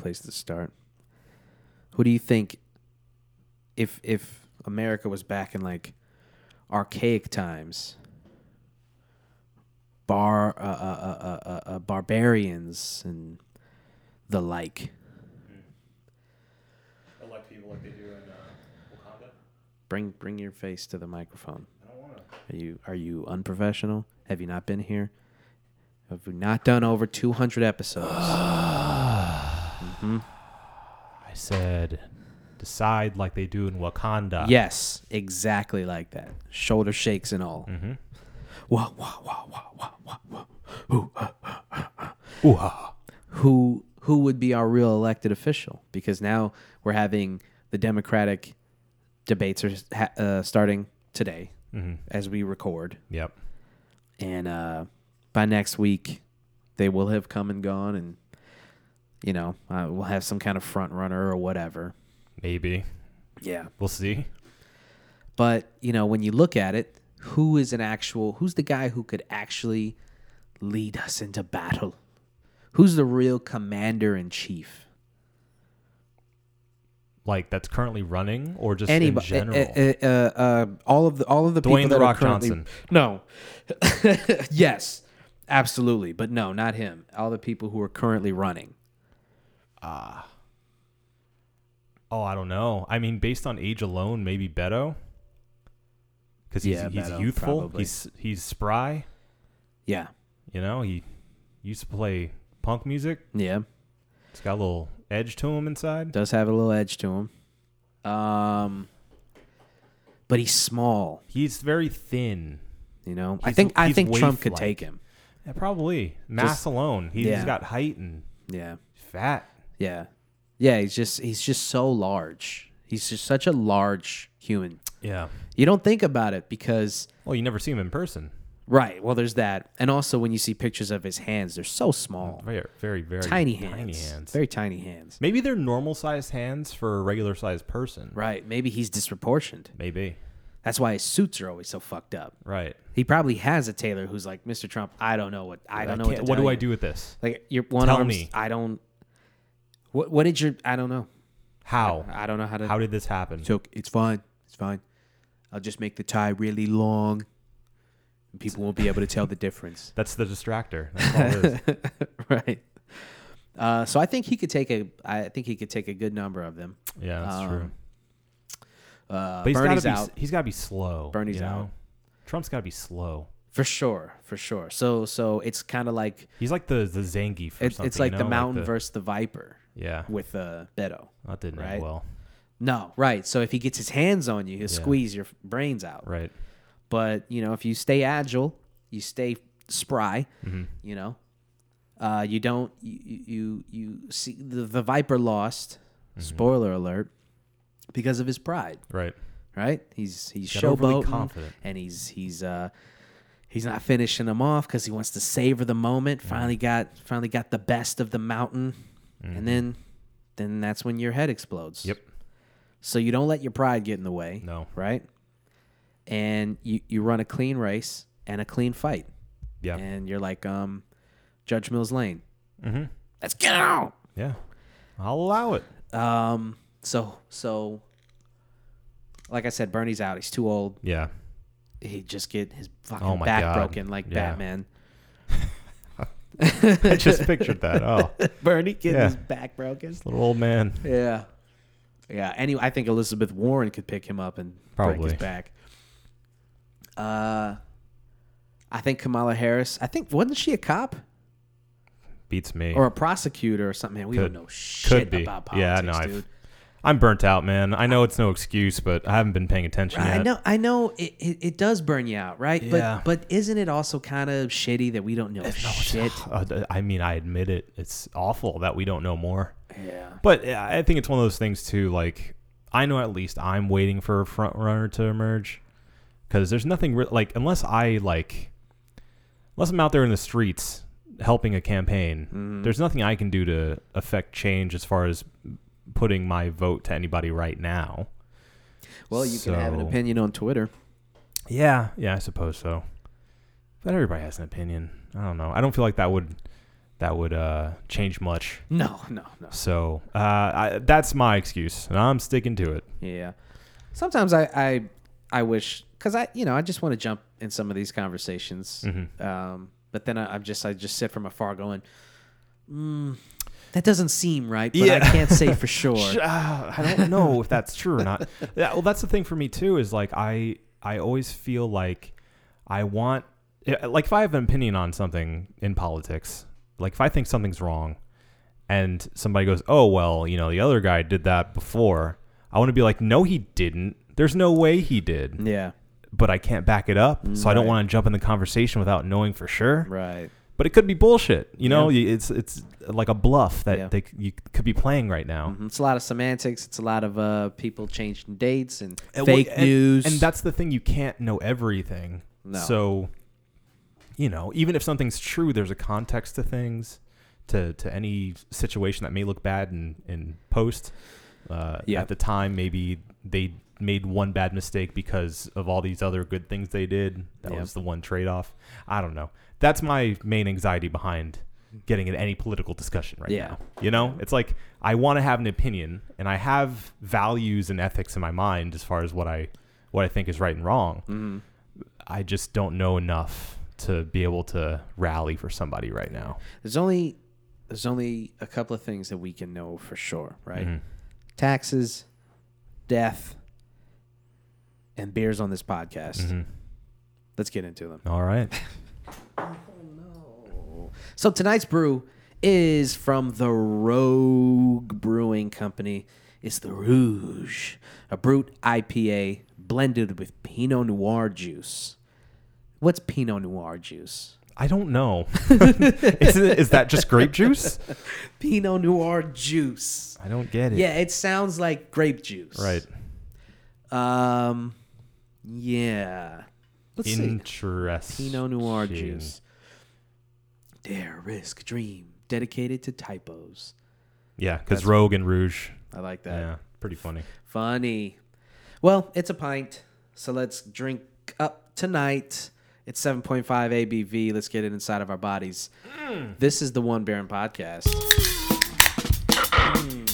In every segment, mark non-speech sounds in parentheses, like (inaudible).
place to start. Who do you think, if if America was back in like archaic times, bar uh, uh, uh, uh, uh, uh, barbarians and the like? Elect people like they do in uh, Wakanda. Bring bring your face to the microphone. I don't want to. Are you are you unprofessional? Have you not been here? Have we not done over two hundred episodes? (gasps) (gasps) hmm I said, decide like they do in Wakanda. Yes, exactly like that. Shoulder shakes and all. Mm-hmm. Wah, wah, wah, wah, wah, wah, wah. Who, who who would be our real elected official? Because now we're having the Democratic debates are ha- uh, starting today Mm-hmm. as we record, Yep. and uh, by next week they will have come and gone, and you know uh, we'll have some kind of front runner or whatever. Maybe. Yeah, We'll see. But, you know, when you look at it, who is an actual who's the guy who could actually lead us into battle? Who's the real commander in chief? Like that's currently running, or just in Anybody general. uh, uh, uh, uh, all of the all of the Dwayne people The that Rock are currently, Johnson. No. (laughs) yes. Absolutely, but no, not him. All the people who are currently running. Oh, I don't know. I mean, based on age alone, maybe Beto. Because he's, Yeah, he's Beto, youthful. probably. He's he's spry. Yeah. You know, he used to play punk music. Yeah. It's got a little edge to him inside. Does have a little edge to him. Um but he's small, He's very thin. you know. I think I think Trump could take him. Yeah, probably mass Just- alone. He's yeah. got height and Yeah. fat. Yeah. Yeah, he's just he's just so large. He's just such a large human. Yeah. You don't think about it because Well, you never see him in person. right, well there's that. And also when you see pictures of his hands, they're so small. Very, very, very Tiny hands. Tiny hands. Very tiny hands. Maybe they're normal sized hands for a regular sized person. Right. Maybe he's disproportioned. Maybe. That's why his suits are always so fucked up. Right. He probably has a tailor who's like, Mr. Trump, I don't know what I don't know what, to what do I do with this? Like your one Tell me. I don't what what did your I don't know. How? I don't know how to How did this happen? So it's fine. It's fine. I'll just make the tie really long. And people won't be able to tell the difference. (laughs) That's the distractor. That's all it is. (laughs) right. Uh, so I think he could take a. I think he could take a good number of them. Yeah, that's Um, true. Uh, But he's gotta be. out He's got to be slow. Bernie's you know? out. Trump's got to be slow. for sure, for sure. So so it's kind of like He's like the the Zangief. Or it's, something, it's like you the know? mountain the, versus the viper Yeah, with uh, Beto. that didn't right? end well. No, right. So if he gets his hands on you, he'll Yeah. squeeze your brains out. Right. But you know, if you stay agile, you stay spry. hmm You know, uh, you don't you you you see the, the Viper lost. Mm-hmm. Spoiler alert, because of his pride. Right. Right? He's he's showboating confident. and he's he's uh he's not finishing them off because he wants to savor the moment. Mm-hmm. Finally got finally got the best of the mountain, and then then that's when your head explodes. Mm-hmm. Yep. So you don't let your pride get in the way. No. Right. And you you run a clean race and a clean fight Yeah. and you're like, um, Judge Mills Lane. Mm-hmm. Let's get out. Yeah. I'll allow it. Um, so so, like I said, Bernie's out. He's too old. Yeah. He just get his fucking Oh back God. broken like Yeah. Batman. (laughs) I just (laughs) pictured that. Oh, Bernie getting Yeah. his back broken. little old man. Yeah, yeah. Anyway, I think Elizabeth Warren could pick him up and break his back. Uh, I think Kamala Harris. I think wasn't she a cop Beats me. or a prosecutor or something? Man, we Could- don't know shit be. about Yeah, politics, no, I've- dude. I'm burnt out, man. I know it's no excuse, but I haven't been paying attention I yet. know, I know, it, it, it does burn you out, right? Yeah. But but isn't it also kind of shitty that we don't know shit? (sighs) Uh, I mean, I admit it. It's awful that we don't know more. Yeah. But I think it's one of those things too. Like, I know at least I'm waiting for a front runner to emerge because there's nothing re- like unless I like unless I'm out there in the streets helping a campaign. Mm-hmm. There's nothing I can do to affect change as far as putting my vote to anybody right now. Well, you can have an opinion on Twitter. Yeah, yeah, I suppose so. But everybody has an opinion. I don't know. I don't feel like that would that would uh, change much. No, no, no. So uh, I, that's my excuse, and I'm sticking to it. Yeah. Sometimes I I, I wish because I you know I just want to jump in some of these conversations. Mm-hmm. Um, but then I, I'm just I just sit from afar going, mm, that doesn't seem right. But I can't say for (laughs) sure. Ah, I don't know if that's true or not. (laughs) Yeah, well, that's the thing for me too. Is like I I always feel like I want like if I have an opinion on something in politics, like if I think something's wrong, and somebody goes, "Oh well, you know the other guy did that before," I want to be like, "No, he didn't. There's no way he did." Yeah. But I can't back it up, so I don't want to jump in the conversation without knowing for sure. Right. But it could be bullshit. You know, Y- it's it's like a bluff that Yeah. they you could be playing right now. Mhm. It's a lot of semantics. It's a lot of uh, people changing dates and And well, fake and- news. And that's the thing, you can't know everything. No. So, you know, even if something's true, there's a context to things, to, to any situation that may look bad in, in post. Uh, Yeah. At the time, maybe they made one bad mistake because of all these other good things they did. That Yeah. was the one trade off. I don't know. That's my main anxiety behind getting in any political discussion right Yeah. now. You know, it's like I want to have an opinion and I have values and ethics in my mind as far as what I what I think is right and wrong. Mhm. I just don't know enough to be able to rally for somebody right now. There's only there's only a couple of things that we can know for sure, right? Mhm. Taxes, death, and beers on this podcast. Mhm. Let's get into them. All right. (laughs) So tonight's brew is from the Rogue Brewing Company. It's the Rouge, a brut IPA blended with Pinot Noir juice. What's Pinot Noir juice? I don't know. (laughs) is, it, is that just grape juice? (laughs) Pinot Noir juice. I don't get it. Yeah, it sounds like grape juice. Right. Um. Yeah. Let's see. Interesting. Pinot Noir juice. Dare, risk, dream, dedicated to typos. Yeah, because Rogue and Rouge. I like that. Yeah, pretty funny. Funny. Well, it's a pint, so let's drink up tonight. It's 7.5 ABV. Let's get it inside of our bodies. Mm. This is the One Beer In podcast. Lost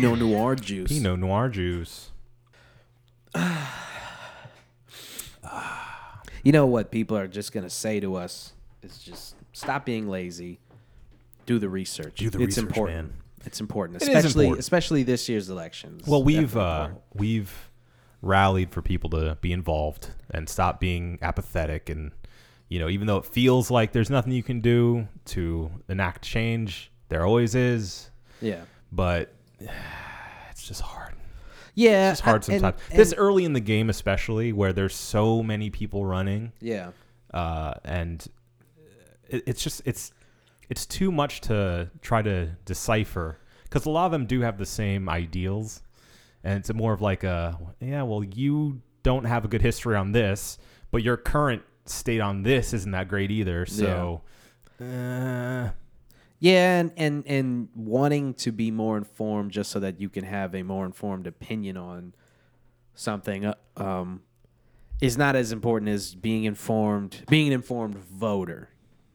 Pinot Noir juice. Pinot Noir juice. You know what people are just going to say to us is just stop being lazy. Do the research. Do the it's research, important. man. It's important, It is especially important. especially this year's elections. Well, we've uh, we've rallied for people to be involved and stop being apathetic, and you know, even though it feels like there's nothing you can do to enact change, there always is. yeah. But (sighs) it's just hard. Yeah, It's hard I- and- sometimes. and- this early in the game, especially where there's so many people running, yeah. uh, and it, it's just it's it's too much to try to decipher because a lot of them do have the same ideals, and it's more of like a yeah, well, you don't have a good history on this, but your current state on this isn't that great either. So, uh, Yeah, and, and and wanting to be more informed just so that you can have a more informed opinion on something uh, um, is not as important as being informed, being an informed voter,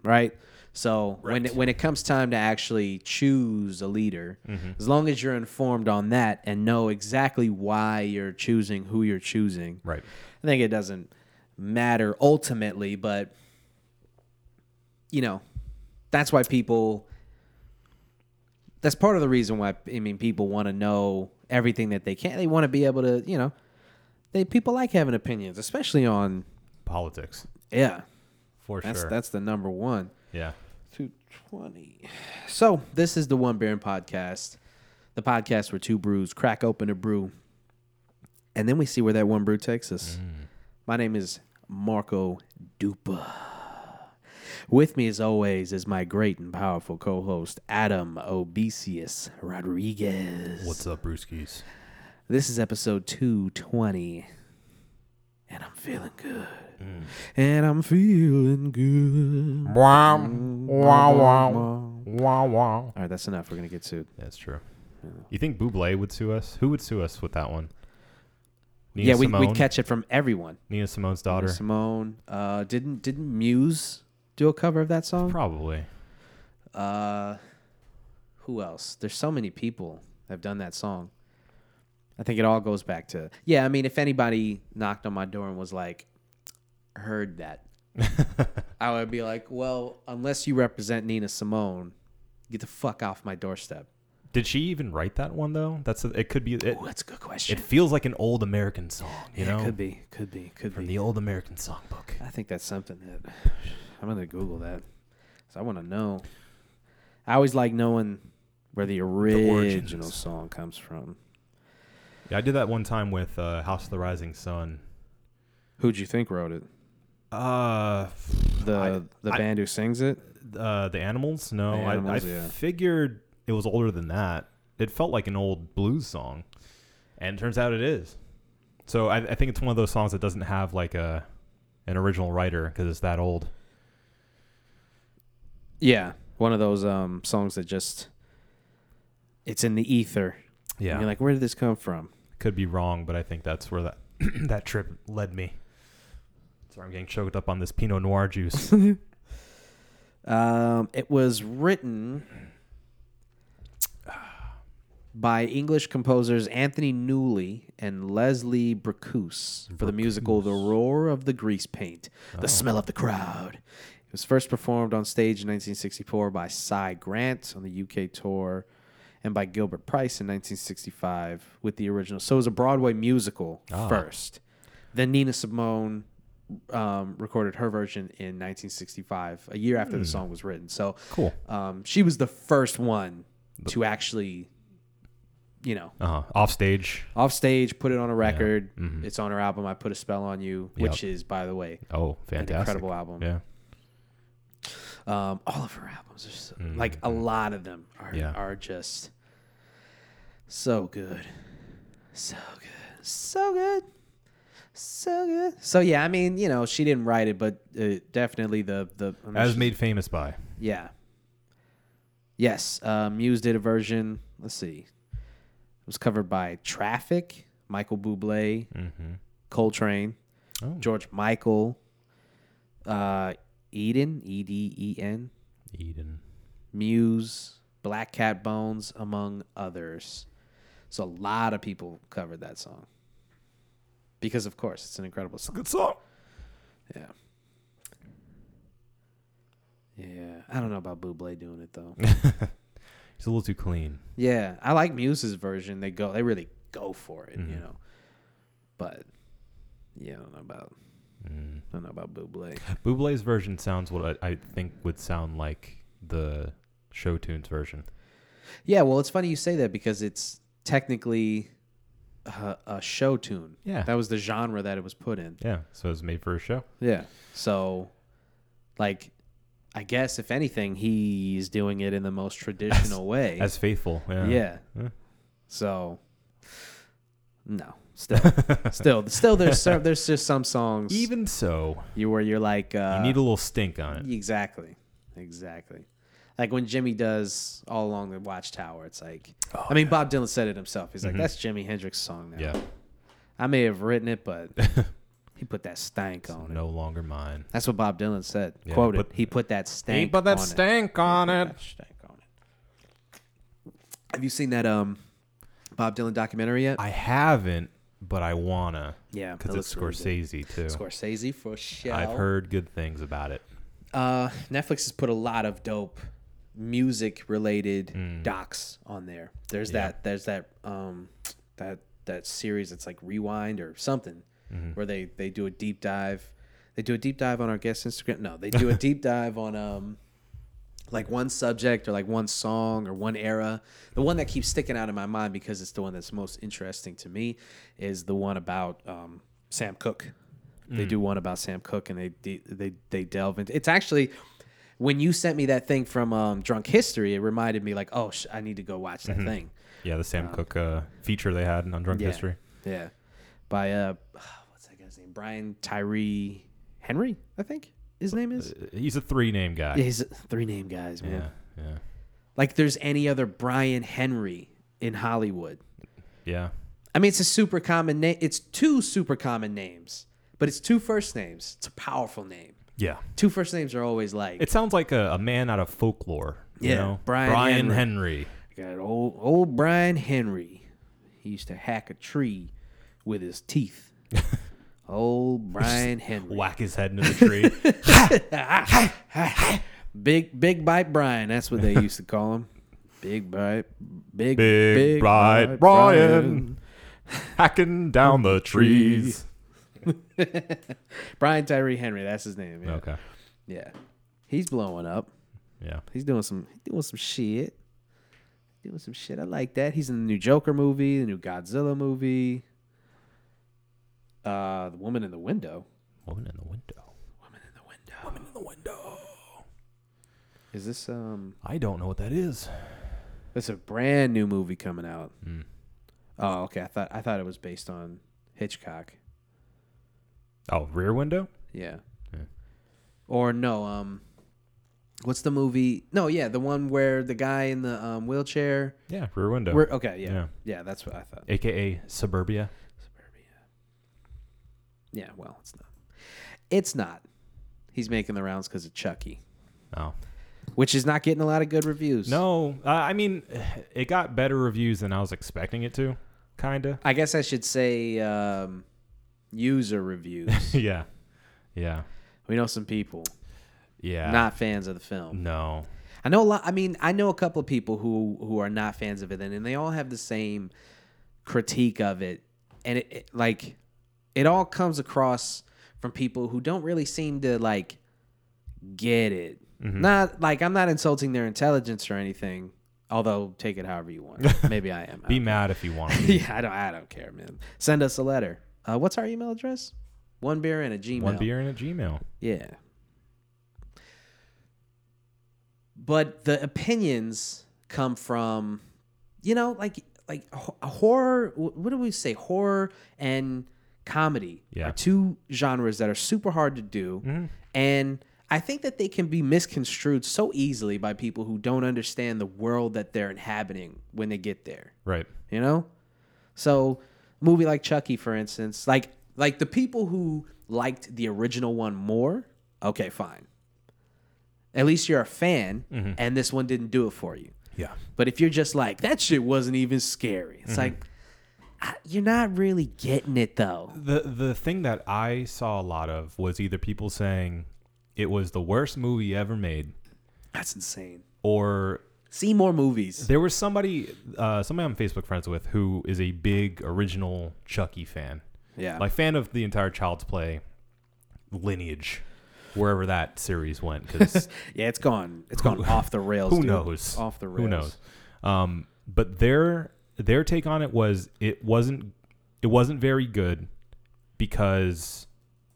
right? So when it, when it comes time to actually choose a leader, as long as you're informed on that and know exactly why you're choosing who you're choosing, right. I think it doesn't matter ultimately, but you know, that's why people that's part of the reason why I mean people want to know everything that they can. They want to be able to, you know, they people like having opinions, especially on Politics yeah. for That's sure. that's the number one. yeah. 220. So, this is the One Beer In podcast, the podcast where two brews crack open a brew, and then we see where that one brew takes us. Mm. My name is Marco Dupa. With me, as always, is my great and powerful co-host Adam Obesius Rodriguez. What's up, Brewskis? This is episode two twenty, and I'm feeling good. And I'm feeling good. Wow, wow, wow, wow, wow. All right, that's enough. We're gonna get sued. That's true. You think Bublé would sue us? Who would sue us with that one? Nina yeah, we Simone? we catch it from everyone. Nina Simone's daughter. Simone. Uh, didn't didn't Muse do a cover of that song? Probably. Uh, who else? There's so many people that have done that song. I think it all goes back to yeah. I mean, if anybody knocked on my door and was like, "Heard that," (laughs) I would be like, "Well, unless you represent Nina Simone, get the fuck off my doorstep." Did she even write that one though? That's a, it. Could be. It, Ooh, that's a good question. it feels like an old American song. You yeah, know, could be, could be, could be from be. the old American songbook. I think that's something that I'm gonna Google that. So I want to know. I always like knowing where the original origins. song comes from. Yeah, I did that one time with uh, House of the Rising Sun. Who'd you think wrote it? Uh, The I- the I- band who sings it? uh, the Animals? No, The I, I yeah. figured it was older than that. It felt like an old blues song, and it turns out it is. So I, I think it's one of those songs that doesn't have like a an original writer because it's that old. Yeah, one of those um songs that just it's in the ether. Yeah, And you're like, where did this come from? could be wrong, but I think that's where that (clears throat) that trip led me. Sorry, I'm getting choked up on this Pinot Noir juice. (laughs) Um, it was written by English composers Anthony Newley and Leslie Bricusse for the musical The Roar of the Grease Paint, The Smell of the Crowd. It was first performed on stage in 1964 by Cy Grant on the UK tour and by Gilbert Price in 1965 with the original. So it was a Broadway musical Ah. first. Then Nina Simone um, recorded her version in 1965, a year after the song was written. So cool. um, she was the first one to actually, you know, Uh-huh. Off stage. off stage, put it on a record. Mhm. It's on her album. I put a spell on you, which is, by the way, Oh, an fantastic! incredible album. Yeah. Um, all of her albums are so, like a lot of them are Mm-hmm. Yeah. are just so good, so good, so good, so good. So yeah, I mean, you know, she didn't write it, but uh, definitely the the I mean, As made famous by. Yeah. Yes, uh, Muse did a version. Let's see. It was covered by Traffic, Michael Bublé, Mm-hmm. Coltrane, Oh, George Michael, uh, Eden, E D E N, Eden. Muse, Black Cat Bones, among others. So a lot of people covered that song. Because of course, it's an incredible song. Good song. Yeah. Yeah, I don't know about Bublé doing it though. (laughs) He's a little too clean. Yeah, I like Muse's version. They go, they really go for it, you Mhm. know. But yeah, I don't know about, Mm. I don't know about Bublé. Bublé's version sounds what I, I think would sound like the show tunes version. Yeah, well, it's funny you say that because it's technically a, a show tune. Yeah. that was the genre that it was put in. Yeah, so it was made for a show. Yeah, so like, I guess if anything, he's doing it in the most traditional way. (laughs) As faithful. Yeah. yeah. Yeah. So, no, still, (laughs) still, still, there's some, there's just some songs Even so, you where you're like, uh, you need a little stink on it. Exactly. Exactly. Like when Jimi does All Along the Watchtower, it's like, Oh, I mean, Bob Dylan said it himself. He's like, that's Jimi Hendrix's song now. Mm-hmm. Yeah. I may have written it, but (laughs) he put that stank on it. No longer mine. That's what Bob Dylan said. Yeah, Quoted. put- he put that stank He put that on stank on it. it. That stank on it. Have you seen that um Bob Dylan documentary yet? I haven't, but I wanna yeah. because it it's looks really Scorsese too. good. Scorsese for sure. I've heard good things about it. Uh, Netflix has put a lot of dope music related Mm. docs on there. There's Yeah. that there's that um that that series that's like Rewind or something Mm-hmm. where they they do a deep dive. They do a deep dive on our guest Instagram. No, they do a deep (laughs) dive on um like one subject or like one song or one era. The one that keeps sticking out in my mind because it's the one that's most interesting to me is the one about um, Sam Cooke. They do one about Sam Cooke and they de- they they delve into. It's actually when you sent me that thing from um, Drunk History, it reminded me like, oh, sh- I need to go watch that Mhm. thing. Yeah, the Sam Cooke uh, feature they had on Drunk Yeah. History. Yeah, by uh, what's that guy's name? Brian Tyree Henry, I think his name is. Uh, He's a three name guy. Yeah, he's three name guys, man. yeah, yeah, Like there's any other Brian Henry in Hollywood. yeah. I mean, it's a super common name. It's two super common names, but it's two first names. It's a powerful name. Yeah. Two first names are always like It sounds like a, a man out of folklore. You Yeah, know? Brian brian Henry. got old old Brian Henry. He used to hack a tree with his teeth. (laughs) old (laughs) Brian Henry. Whack his head into the tree. (laughs) Big Big Bite Brian. That's what they used to call him. Big Bite Big Big bright Brian. Hacking down the trees. (laughs) Brian Tyree Henry. That's his name. Yeah. Okay. Yeah. He's blowing up. Yeah. He's doing some he's doing some shit. Doing some shit. I like that. He's in the new Joker movie, the new Godzilla movie. Uh The Woman in the Window. Woman in the window. Woman in the Window. Woman in the window. Is this um I don't know what that is. it's a brand new movie coming out. Hmm. Oh, okay. I thought I thought it was based on Hitchcock. Oh, rear window? Yeah. Yeah. Or no, um what's the movie? No, yeah, the one where the guy in the um, wheelchair. Yeah, rear window. We're, okay, yeah. Yeah. yeah. that's what I thought. AKA Disturbia. Yeah, well, it's not. It's not. He's making the rounds because of Chucky, Oh. which is not getting a lot of good reviews. No, uh, I mean, (sighs) it got better reviews than I was expecting it to. Kinda. I guess I should say um, user reviews. (laughs) yeah. Yeah. we know some people Yeah. not fans of the film. No. I know a lot. I mean, I know a couple of people who who are not fans of it, and, and they all have the same critique of it, and it, it like it all comes across from people who don't really seem to like get it. Not like I'm not insulting their intelligence or anything. Although take it however you want. (laughs) Maybe I am. Be mad if you want. (laughs) yeah, I don't. I don't care, man. Send us a letter. Uh, what's our email address? One beer and a Gmail. One beer and a Gmail. Yeah. But the opinions come from, you know, like like ho- horror. What do we say? Horror and comedy Yeah. are two genres that are super hard to do, mm-hmm. and I think that they can be misconstrued so easily by people who don't understand the world that they're inhabiting when they get there. Right. you know? So movie like chucky for instance like like the people who liked the original one more okay fine. At least you're a fan mm-hmm. and this one didn't do it for you. Yeah. but if you're just like that shit wasn't even scary it's mm-hmm. like I- you're not really getting it though The the thing that I saw a lot of was either people saying it was the worst movie ever made, that's insane or see more movies there was somebody uh, somebody I'm Facebook friends with who is a big original Chucky fan, yeah like fan of the entire Child's Play lineage, wherever that series went. Because (laughs) yeah it's gone it's gone off the rails who dude. knows? off the rails Who knows? Um, but their their take on it was it wasn't it wasn't very good because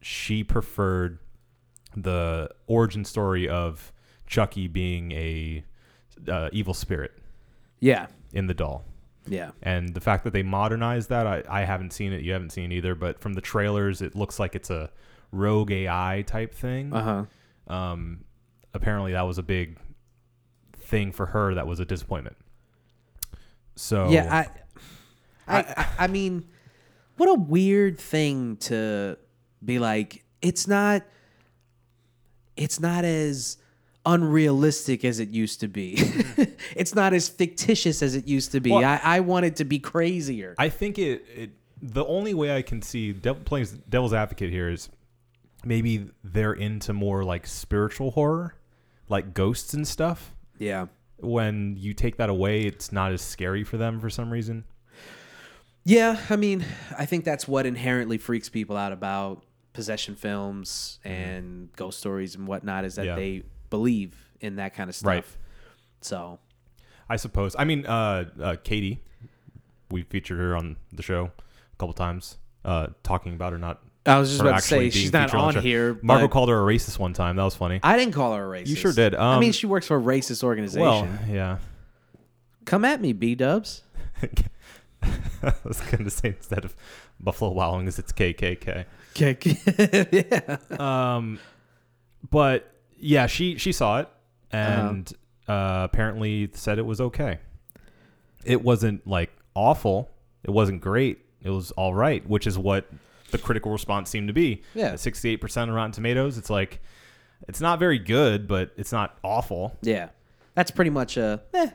she preferred the origin story of Chucky being a uh, evil spirit yeah in the doll. yeah And the fact that they modernized that, I, I haven't seen it. You haven't seen it either. But from the trailers, it looks like it's a rogue AI type thing. uh-huh Um, apparently, that was a big thing for her. That was a disappointment. So Yeah, I, I, I, I mean, what a weird thing to be like. It's not. It's not as unrealistic as it used to be. (laughs) it's not as fictitious as it used to be. Well- I, I want it to be crazier. I think it, it. The only way I can see devil, playing devil's advocate here is maybe they're into more like spiritual horror, like ghosts and stuff. yeah. When you take that away, it's not as scary for them for some reason. Yeah, I mean, I think that's what inherently freaks people out about possession films and ghost stories and whatnot is that Mm-hmm. Yeah. they believe in that kind of stuff. Right. So, I suppose. I mean, uh, uh, Katie, we featured her on the show a couple times, uh, talking about her not I was just about to say she's not on here. Margot called her a racist one time. That was funny. I didn't call her a racist. You sure did. I mean, Um, she works for a racist organization. well, yeah. Come at me, B Dubs. (laughs) I was going to say instead of Buffalo Wild Wings, it's KKK. (laughs) yeah. Um, but yeah, she she saw it Uh-huh. and uh, apparently said it was okay. It wasn't like awful. It wasn't great. It was all right, which is what the critical response seemed to be. Yeah. sixty-eight percent on Rotten Tomatoes. It's like it's not very good, but it's not awful. Yeah. That's pretty much a eh,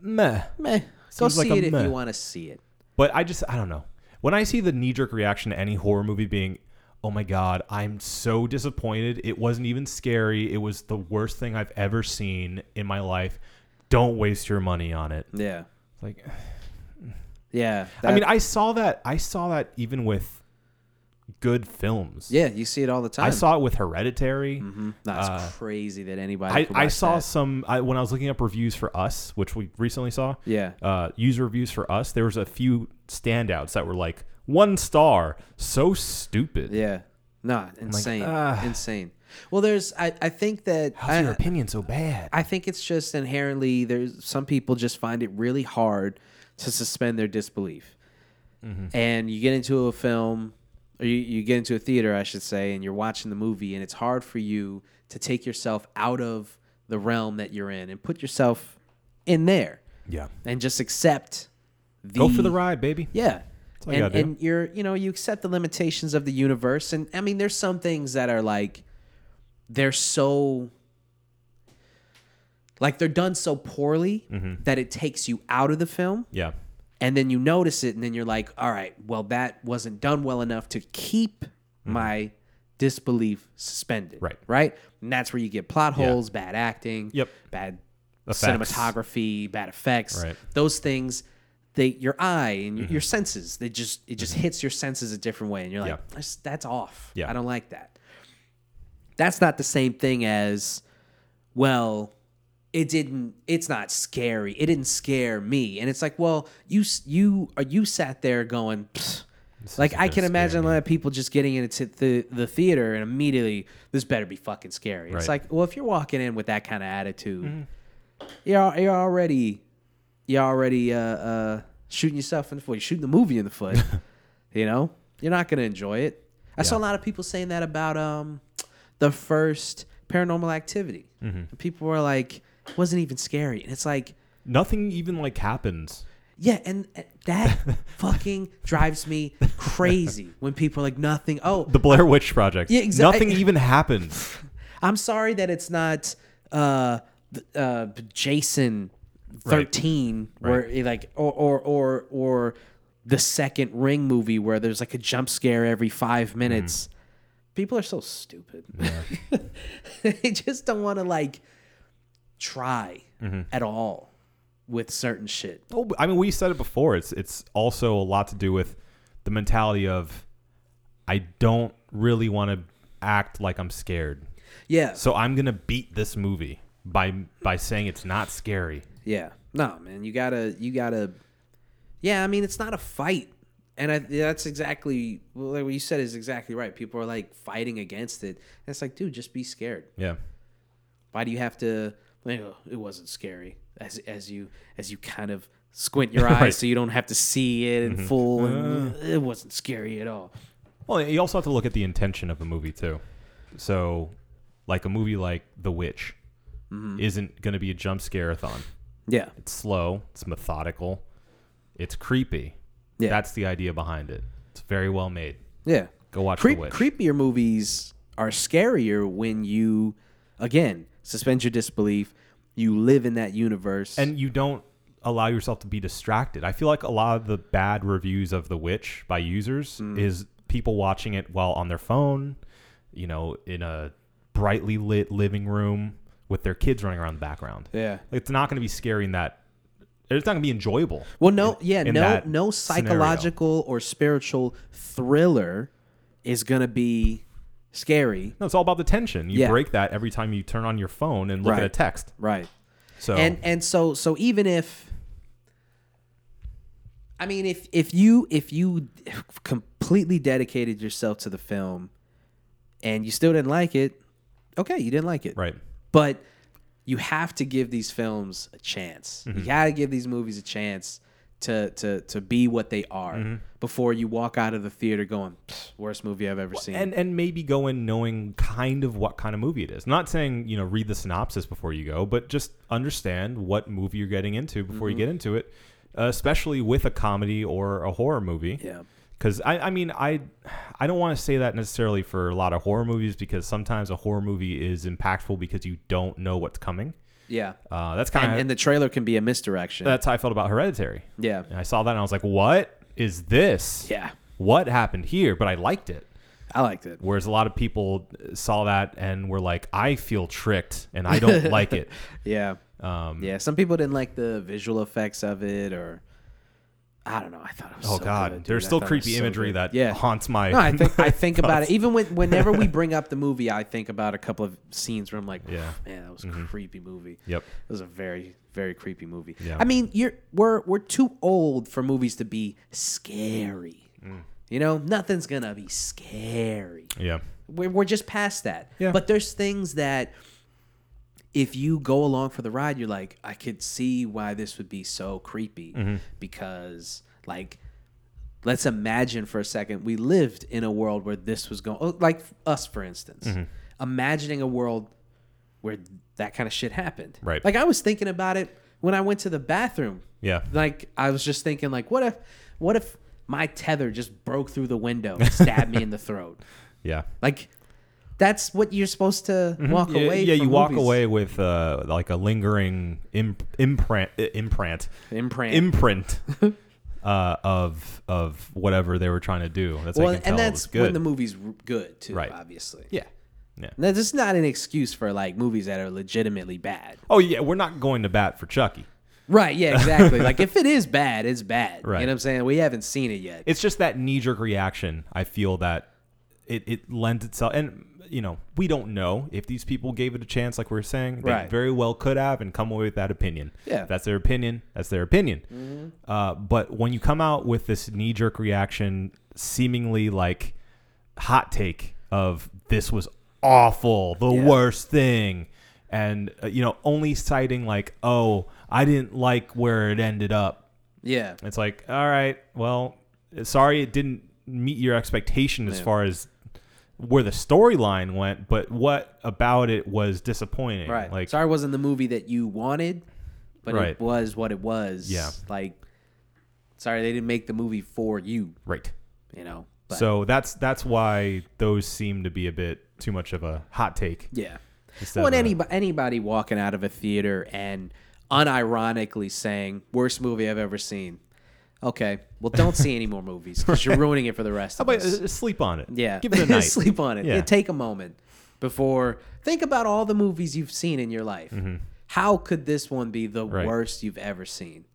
Meh. meh. Go Seems see a it if meh. you want to see it. But I just I don't know. When I see the knee jerk reaction to any horror movie being, "Oh my god, I'm so disappointed. It wasn't even scary. It was the worst thing I've ever seen in my life. Don't waste your money on it." Yeah. Like (sighs) Yeah. I mean, I saw that I saw that even with good films. yeah, you see it all the time. I saw it with Hereditary. Mhm. That's uh, crazy that anybody. I, I saw that. some I, when I was looking up reviews for Us, which we recently saw. Yeah. uh, user reviews for us, there was a few standouts that were like one star, so stupid. Yeah. Nah, insane. ah. insane. Well, there's. I. I think that. How's I, your opinion so bad? I think it's just inherently there's some people just find it really hard to suspend their disbelief. Mm-hmm. And you get into a film or you, you get into a theater, I should say, and you're watching the movie and it's hard for you to take yourself out of the realm that you're in and put yourself in there yeah, and just accept the go for the ride, baby. yeah. and, and you're, you know, you accept the limitations of the universe. And I mean, there's some things that are like, they're so, like, they're done so poorly Mm-hmm. that it takes you out of the film. Yeah, And then you notice it, and then you're like, all right, well, that wasn't done well enough to keep my disbelief suspended. Mm-hmm. Right. Right. And that's where you get plot holes, bad acting, Yep. bad Effects. cinematography, bad effects. Right. Those things, they your eye and your, your senses, they just it just hits your senses a different way, and you're like, Mm-hmm. Yeah. that's, that's off. Yeah. I don't like that. That's not the same thing as, well, it didn't. It's not scary. It didn't scare me, and it's like, well, you you are you sat there going. Like I can scare imagine a lot of people just getting into the the theater and immediately this better be fucking scary. It's like, well, if you're walking in with that kind of attitude, Mm-hmm. you're you're already you're already uh, uh, shooting yourself in the foot. You're shooting the movie in the foot. (laughs) you know, you're not gonna enjoy it. I saw a lot of people saying that about um the first Paranormal Activity. Mm-hmm. People were like, it wasn't even scary, and it's like. nothing even like happens. Yeah, and uh, that (laughs) fucking drives me crazy when people are like nothing. Oh, The Blair Witch Project. Yeah, exac- Nothing even happens. (laughs) I'm sorry that it's not uh, uh, Jason thirteen, where Right. like or, or or or the second Ring movie where there's like a jump scare every five minutes. People are so stupid. (laughs) they just don't want to like try Mm-hmm. at all with certain shit. Oh, I mean, we said it before. It's it's also a lot to do with the mentality of I don't really want to act like I'm scared, Yeah, so I'm gonna beat this movie by by saying it's not scary. Yeah. No, man, you gotta, you gotta. Yeah, I mean, it's not a fight, and I, that's exactly like what you said is exactly right. People are like fighting against it, and it's like, dude, just be scared. Yeah. Why do you have to? It wasn't scary, as as you as you kind of squint your (laughs) eyes Right. so you don't have to see it in mm-hmm. full, and uh. it wasn't scary at all. Well, you also have to look at the intention of a movie too. So, like a movie like The Witch mm-hmm. isn't going to be a jump scare-a-thon. Yeah, It's slow, it's methodical, it's creepy. Yeah. That's the idea behind it. It's very well made. yeah. Go watch Creep, The Witch. creepier movies are scarier when you, again, suspend your disbelief. You live in that universe, and you don't allow yourself to be distracted. I feel like a lot of the bad reviews of The Witch by users Mm. is people watching it while on their phone, you know, in a brightly lit living room with their kids running around in the background. yeah. It's not going to be scary in that. It's not going to be enjoyable. Well, no, yeah, in no, no scenario. psychological or spiritual thriller is gonna be scary, No, it's all about the tension. You Yeah. break that every time you turn on your phone and look at Right. a text. right? So And and so so even if I mean, if if you if you completely dedicated yourself to the film, and you still didn't like it, okay, you didn't like it, Right. But you have to give these films a chance. Mm-hmm. You gotta give these movies a chance to to to be what they are Mm-hmm. before you walk out of the theater going, worst movie I've ever seen. And and maybe go in knowing kind of what kind of movie it is. Not saying you know read the synopsis before you go, but just understand what movie you're getting into before Mm-hmm. you get into it. Uh, especially with a comedy or a horror movie. yeah. Because I, I mean, I, I don't want to say that necessarily for a lot of horror movies because sometimes a horror movie is impactful because you don't know what's coming. Yeah. Uh, that's kind And, of and the trailer can be a misdirection. that's how I felt about Hereditary. yeah. And I saw that and I was like, what is this? Yeah. What happened here? But I liked it. I liked it. Whereas a lot of people saw that and were like, I feel tricked and I don't like it. (laughs) Yeah. Um, Yeah. Some people didn't like the visual effects of it or I don't know. I thought it was Oh so God, good, there's still thought it was creepy so imagery good. that yeah. haunts my. No, I think I (laughs) think about it. Even when, whenever we bring up the movie, I think about a couple of scenes where I'm like, Yeah. man, that was a creepy movie. Yep. It was a very, very creepy movie. Yeah. I mean, you're we're we're too old for movies to be scary. Mm. You know, nothing's gonna be scary. Yeah. We're, we're just past that. Yeah. But there's things that if you go along for the ride, you're like, I could see why this would be so creepy Mm-hmm. because, like, let's imagine for a second we lived in a world where this was going, oh, like us, for instance, Mm-hmm. imagining a world where that kind of shit happened. Right. Like, I was thinking about it when I went to the bathroom. Yeah. Like, I was just thinking, like, what if, what if my tether just broke through the window and stabbed me in the throat? (laughs) Yeah. Like that's what you're supposed to walk yeah, away. yeah, from you walk movies. away with uh, like a lingering imp- imprint, uh, imprint, Imprint. imprint (laughs) uh, of of whatever they were trying to do. That's well, how you can and that's good. when the movie's good too. Right. Obviously. yeah, yeah. Now, this is not an excuse for like movies that are legitimately bad. Oh yeah, we're not going to bat for Chucky. Right. Yeah. Exactly. like if it is bad, it's bad. (laughs) Right. You know what I'm saying? We haven't seen it yet. It's just that knee jerk reaction. I feel that it it lends itself, and you know, we don't know if these people gave it a chance, like we are saying. They Right. very well could have and come away with that opinion. Yeah. If that's their opinion. That's their opinion. Uh, but when you come out with this knee jerk reaction, seemingly like hot take of this was awful, the Yeah. worst thing, and uh, you know, only citing like, oh, I didn't like where it ended up. yeah. It's like, all right, well, sorry it didn't meet your expectation as Yeah. far as where the storyline went, but what about it was disappointing? Right. Like, Sorry, it wasn't the movie that you wanted, but Right. it was what it was. Yeah. Like, sorry, they didn't make the movie for you. right. You know. But, So that's that's why those seem to be a bit too much of a hot take. Yeah. Well, of and a- anybody, anybody walking out of a theater and unironically saying worst movie I've ever seen. Okay, well, don't see any more movies because you're (laughs) ruining it for the rest How of about us. uh, sleep on it? Yeah, give it a (laughs) night. Sleep on it. Yeah. Yeah, take a moment before think about all the movies you've seen in your life. How could this one be the Mm-hmm. Right. worst you've ever seen?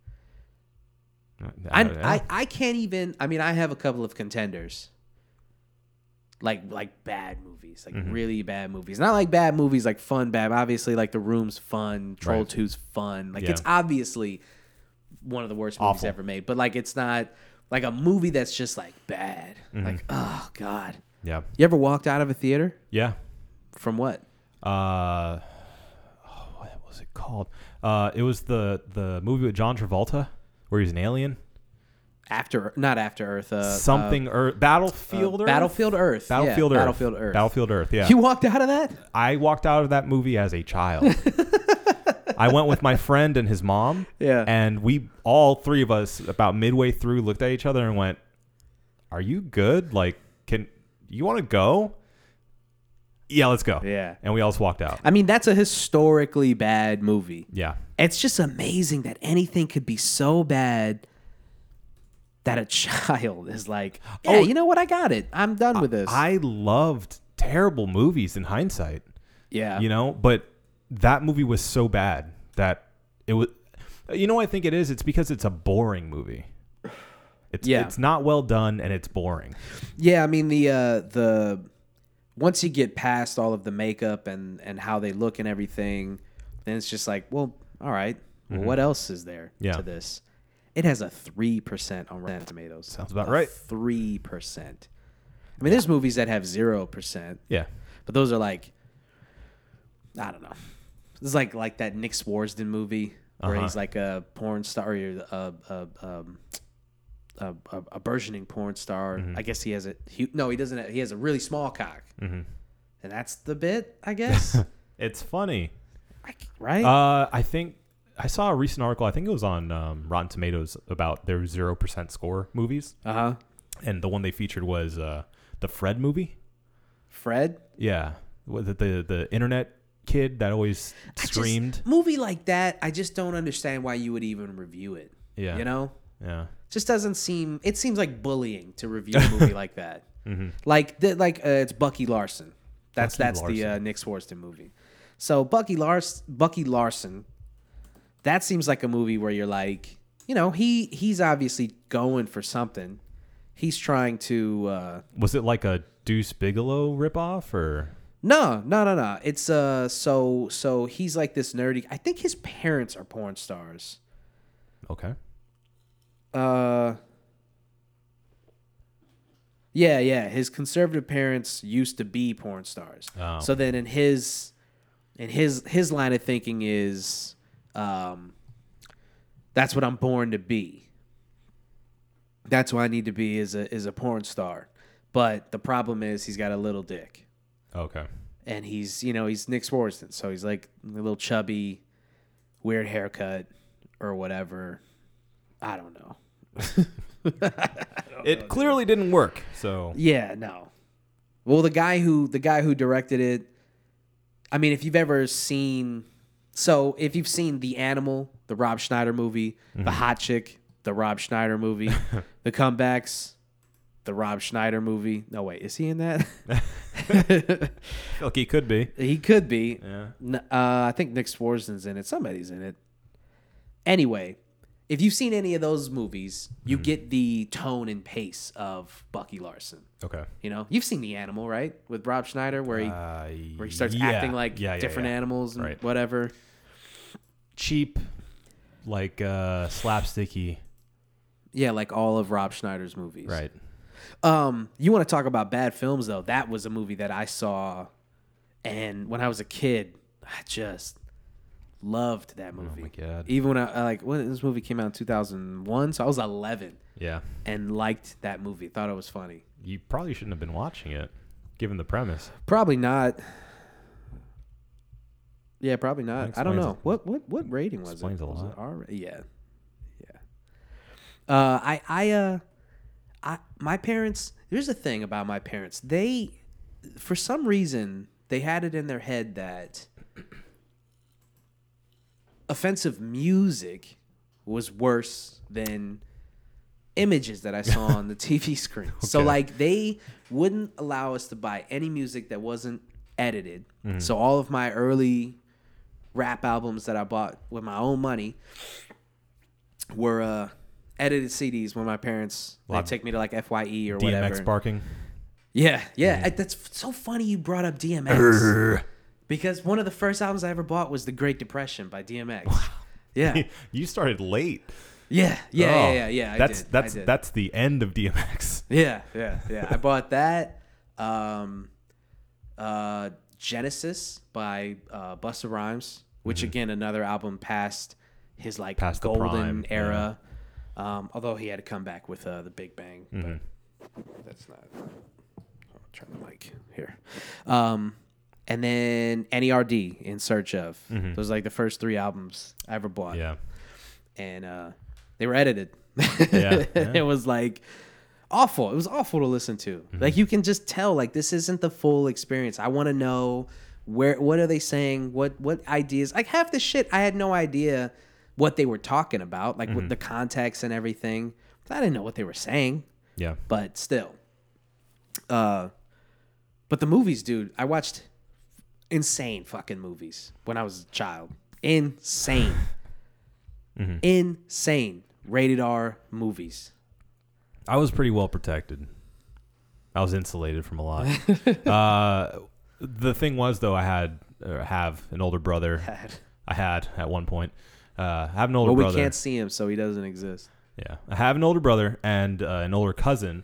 I, I. I I can't even. I mean, I have a couple of contenders. Like like bad movies, like Mm-hmm. really bad movies. Not like bad movies, like fun bad. Obviously, like The Room's fun. Troll. 2's fun. Like Yeah. it's obviously one of the worst movies Awful. ever made. But like it's not like a movie that's just like bad. Mm-hmm. Like oh god. yeah, You ever walked out of a theater yeah. from what? Uh, oh, what was it called? Uh, it was the the movie with John Travolta where he's an alien. After not after Earth. Uh, Something Earth, Battlefield uh, Earth. Battlefield Earth. Yeah, Battlefield Earth. Battlefield Earth. Battlefield Earth. Yeah. You walked out of that? I walked out of that movie as a child. (laughs) I went with my friend and his mom. (laughs) Yeah. And we all three of us about midway through looked at each other and went, "Are you good? Like, can you want to go?" Yeah, let's go. Yeah. And we all just walked out. I mean, that's a historically bad movie. Yeah. It's just amazing that anything could be so bad that a (laughs) child is like, yeah, Oh, you know what? I got it. I'm done with this. I loved terrible movies in hindsight. yeah. you know but that movie was so bad that it was you know what i think it is it's because it's a boring movie it's Yeah. it's not well done and it's boring Yeah, I mean the uh the once you get past all of the makeup and and how they look and everything, then it's just like, well, all right. Well, what else is there Mm-hmm. Yeah. to this? It has a three percent on Rotten Tomatoes. Sounds about right. Three percent. I mean, there's movies that have zero percent, Yeah. but those are like, I don't know. This is like like that Nick Swardson movie where Uh-huh. he's like a porn star or a a, um, a, a, a burgeoning porn star. Mm-hmm. I guess he has a he, no, he doesn't. Have, he has a really small cock, Mm-hmm. and that's the bit, I (laughs) guess. It's funny. I- right? Uh, I think I saw a recent article. I think it was on um, Rotten Tomatoes about their zero percent score movies, Uh huh. and the one they featured was uh, the Fred movie. Fred. Yeah, was it the the internet kid that always I just- screamed? movie like that, I just don't understand why you would even review it. Yeah. You know, yeah, just doesn't seem. It seems like bullying to review a movie (laughs) like that. Like, the, like uh, it's Bucky Larson. That's Mm-hmm. Bucky that's the uh, Larson. Nick Swardson movie. So Bucky Lars Bucky Larson. That seems like a movie where you're like, you know, he he's obviously going for something. He's trying to. Uh, was it like a Deuce Bigalow ripoff or? No, no, no, no. It's uh so so he's like this nerdy. I think his parents are porn stars. Okay. Uh Yeah, yeah. His conservative parents used to be porn stars. Oh. So then in his in his his line of thinking is um that's what I'm born to be. That's what I need to be is a is a porn star. But the problem is he's got a little dick. Okay. and he's you know he's Nick Swardson, so he's like a little chubby, weird haircut or whatever. I don't know. It clearly didn't work. So Yeah, no. Well, the guy who the guy who directed it, I mean, if you've ever seen, so if you've seen The Animal, the Rob Schneider movie, The mm-hmm. Hot Chick, the Rob Schneider movie, (laughs) The Comebacks, the Rob Schneider movie. No wait, is he in that? (laughs) I (laughs) feel like he could be. He could be. Yeah. N- uh, I think Nick Swardson's in it. Somebody's in it. Anyway, if you've seen any of those movies, you Mm-hmm. get the tone and pace of Bucky Larson. Okay. You know, you've seen The Animal, right, with Rob Schneider, where he Uh, where he starts yeah. acting like Yeah, different animals and Right. whatever. Cheap, like uh, slapsticky. Yeah, like all of Rob Schneider's movies. Right. Um, you want to talk about bad films though? That was a movie that I saw, and when I was a kid, I just loved that movie. Oh my God. Even when I like when this movie came out in two thousand one, so I was eleven Yeah. and liked that movie. Thought it was funny. You probably shouldn't have been watching it, given the premise. Probably not. Yeah, probably not. I don't know it. what what what rating was it? Explains a it lot. R- yeah, yeah. Uh, I I uh, I my parents. Here's the thing about my parents. They, for some reason, they had it in their head that offensive music was worse than images that I saw on the (laughs) TV screen. So like they wouldn't allow us to buy any music that wasn't edited. Mm-hmm. So all of my early rap albums that I bought with my own money were uh, edited CDs when my parents Lot- take me to like Fye or DMX whatever. DMX barking. Yeah, yeah. I- That's f- so funny you brought up DMX because one of the first albums I ever bought was The Great Depression by DMX. Wow. (laughs) Yeah, (laughs) you started late. yeah, yeah, Oh, yeah, yeah, yeah. I That's that's that's the end of DMX. (laughs) Yeah, yeah, yeah. I bought that. Um, uh, Genesis by uh, Busta Rhymes, which again another album past his like Mm-hmm. Past golden prime, era. Um, although he had to come back with uh, the Big Bang, Mm-hmm. but that's not. I'll turn the mic here. Um, and then NERD in search of. Those are like the first three albums I ever bought Mm-hmm. Yeah. and uh, they were edited. Yeah, (laughs) yeah. it was like awful. It was awful to listen to. Mm-hmm. Like you can just tell, like this isn't the full experience. I want to know where, what are they saying? What, what ideas? Like half the shit, I had no idea what they were talking about, like Mm-hmm. with the context and everything. I didn't know what they were saying, Yeah. but still. Uh, but the movies, dude, I watched insane fucking movies when I was a child. Insane. Mm-hmm. Insane. Rated R movies. I was pretty well protected. I was insulated from a lot. (laughs) uh, the thing was, though, I had or have an older brother. I had at one point. Uh, I have an older brother. Well, we can't see him, so he doesn't exist. Yeah, I have an older brother and uh, an older cousin.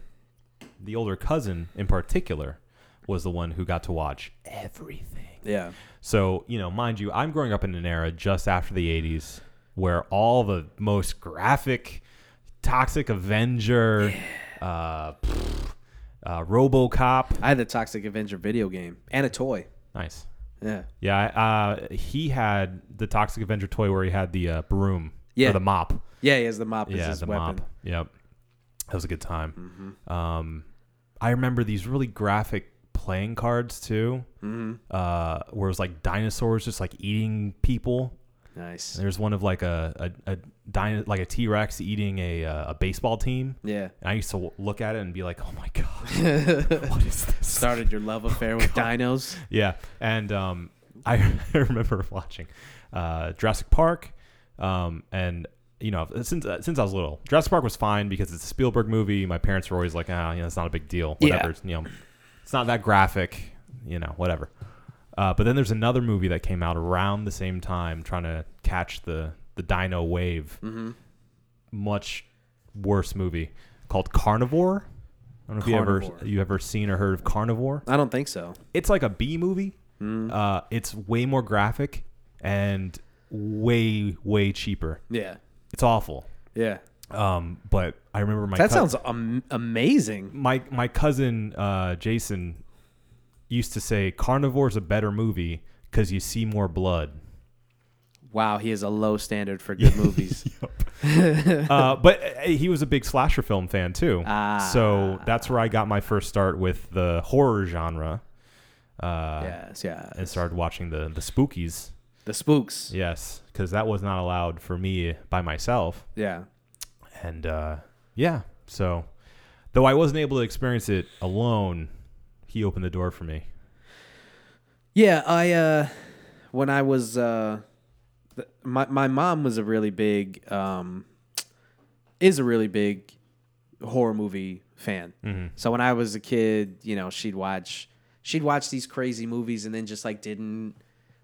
The older cousin, in particular, was the one who got to watch everything. Yeah. So, you know, mind you, I'm growing up in an era just after the 80s where all the most graphic, Toxic Avenger, uh, pfft, uh, Robocop. I had the Toxic Avenger video game and a toy. Nice. Yeah. Yeah, uh, he had the Toxic Avenger toy where he had the uh, broom Yeah. or the mop. Yeah, he has the mop as yeah, his the weapon. mop. Yep, that was a good time. Mm-hmm. Um, I remember these really graphic playing cards too, Mm-hmm. uh, where it was like dinosaurs just like eating people. Nice. There's one of like a a, a dino, like a T Rex eating a uh, a baseball team. Yeah. And I used to w- look at it and be like, oh my god, (laughs) what is this? Started your love affair with (laughs) dinos. Yeah, and um, I, (laughs) I remember watching uh, Jurassic Park, um, and you know since uh, since I was little, Jurassic Park was fine because it's a Spielberg movie. My parents were always like, ah, you know, it's not a big deal. Yeah. Whatever, it's, you know, it's not that graphic. You know, whatever. Uh, but then there's another movie that came out around the same time, trying to catch the the dino wave. Mm-hmm. Much worse movie called Carnivore. I don't know if you ever you ever seen or heard of Carnivore I don't think so. it's like a B movie. Mm. Uh, it's way more graphic and way way cheaper. Yeah. It's awful. Yeah. Um, but I remember my That cou- sounds am- amazing. my my cousin uh, Jason used to say Carnivore's a better movie because you see more blood. Wow, he has a low standard for good (laughs) movies. (laughs) uh, but uh, he was a big slasher film fan too. Ah. So that's where I got my first start with the horror genre. Uh, yes, yeah. And started watching the the spookies. The spooks. Yes, because that was not allowed for me by myself. Yeah. And uh, yeah, so though I wasn't able to experience it alone, he opened the door for me. Yeah, I uh when I was uh my my mom was a really big um is a really big horror movie fan. Mm-hmm. So when I was a kid, you know, she'd watch she'd watch these crazy movies and then just like didn't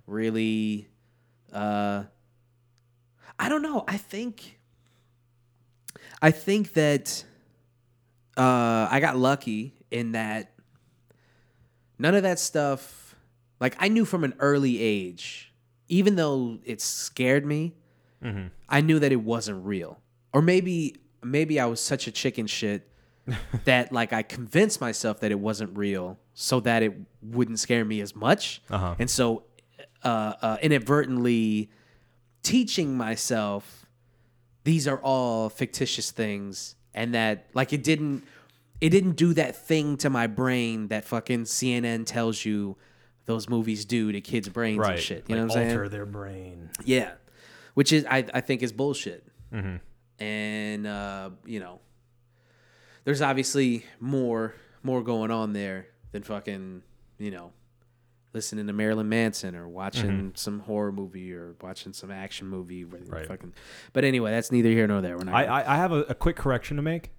really uh I don't know. I think I think that uh I got lucky in that none of that stuff like I knew from an early age, even though it scared me, I knew that it wasn't real. Or maybe maybe I was such a chicken shit (laughs) that like I convinced myself that it wasn't real so that it wouldn't scare me as much. Uh-huh. And so uh, uh, inadvertently teaching myself these are all fictitious things and that like it didn't it didn't do that thing to my brain that fucking CNN tells you those movies do to kids' brains and shit. You know what I'm saying? Alter their brain. Yeah, which is I I think is bullshit. Mm-hmm. And uh, you know, there's obviously more more going on there than fucking you know listening to Marilyn Manson or watching some horror movie or watching some action movie. Where Mm-hmm. Right. Fucking, but anyway, that's neither here nor there. We're not. I, I, I have a, a quick correction to make.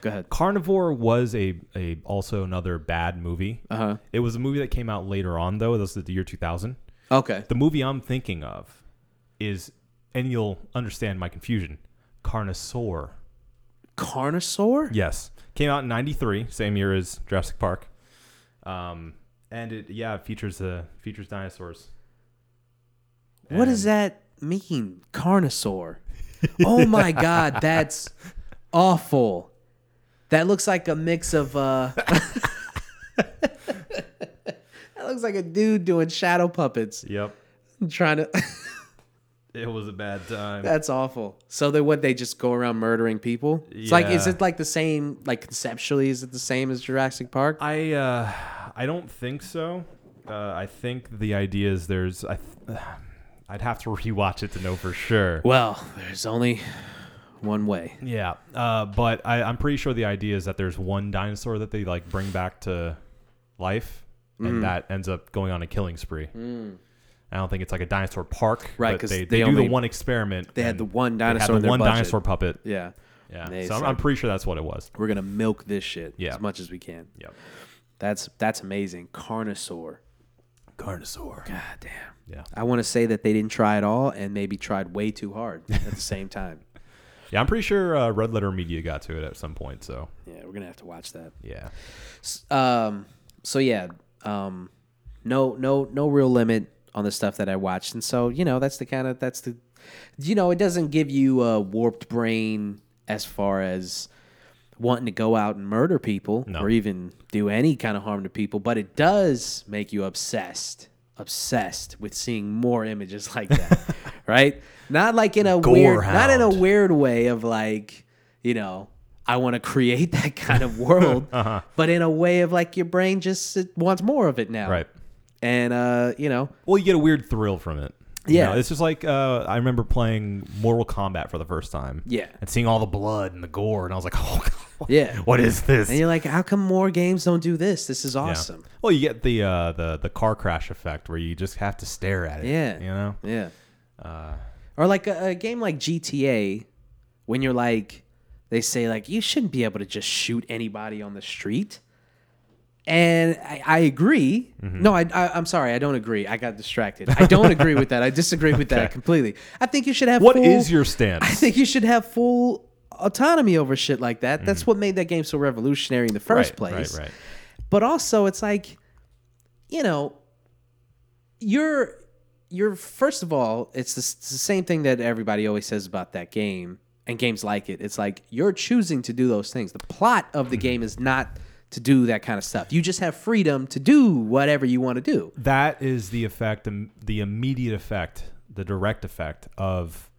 Go ahead. Carnivore was a, a also another bad movie. Uh huh. It was a movie that came out later on though. This is the year 2000. Okay. The movie I'm thinking of is, and you'll understand my confusion, Carnosaur. Carnosaur. Yes, came out in '93, same year as Jurassic Park. Um, and it yeah it features uh, features dinosaurs. What does that mean? Carnosaur. Oh my god, that's awful. That looks like a mix of uh (laughs) That looks like a dude doing shadow puppets Yep, trying to it was a bad time. That's awful. So they what they just go around murdering people? It's like is it like the same like conceptually is it the same as Jurassic Park? I uh, I don't think so. Uh, I think the idea is there's I. Th- (sighs) I'd have to rewatch it to know for sure. Well, there's only one way. Yeah, uh, but I, I'm pretty sure the idea is that there's one dinosaur that they like bring back to life, Mm. and that ends up going on a killing spree. I don't think it's like a dinosaur park, Right, but 'cause they, they they, do only- the one experiment. they had and the one they had dinosaur the in their one budget. dinosaur puppet. Yeah. Yeah, They so I'm, said- I'm pretty sure that's what it was. We're gonna milk this shit Yeah. as much as we can. Yep. That's that's amazing. Carnosaur. Carnosaur. God damn. Yeah. I want to say that they didn't try at all and maybe tried way too hard at the same time. Yeah, I'm pretty sure uh, Red Letter Media got to it at some point. So Yeah, we're gonna have to watch that. yeah, Um, so yeah, um, no, no, no real limit on the stuff that I watched, and so you know that's the kind of that's the, you know, it doesn't give you a warped brain as far as wanting to go out and murder people No. or even do any kind of harm to people, but it does make you obsessed, obsessed with seeing more images (laughs) like that, right? Not like in a weird, not in a weird way of like, you know, I want to create (laughs) that kind of world, (laughs) Uh-huh. but in a way of like your brain just wants more of it now, right. And uh, you know, Well, you get a weird thrill from it. You Yeah. know, it's just like uh, I remember playing Mortal Kombat for the first time. Yeah. and seeing all the blood and the gore, and I was like, (laughs) oh, God, Yeah. what is this? and you're like, how come more games don't do this? This is Yeah. awesome. Well, you get the uh, the the car crash effect where you just have to stare at it. Yeah. you know. Yeah. Uh, Or like a, a game like GTA, when you're like, they say like you shouldn't be able to just shoot anybody on the street. And I, I agree. Mm-hmm. No, I, I, I'm sorry. I don't agree. I got distracted. I don't (laughs) agree with that. I disagree with that completely. I think you should have. What full, is your stance? I think you should have full autonomy over shit like that. Mm-hmm. That's what made that game so revolutionary in the first right, place. Right, right. But also, it's like, you know, you're you're first of all, it's the, it's the same thing that everybody always says about that game and games like it. It's like you're choosing to do those things. The plot of the game is not to do that kind of stuff. You just have freedom to do whatever you want to do. That is the effect, the immediate effect, the direct effect of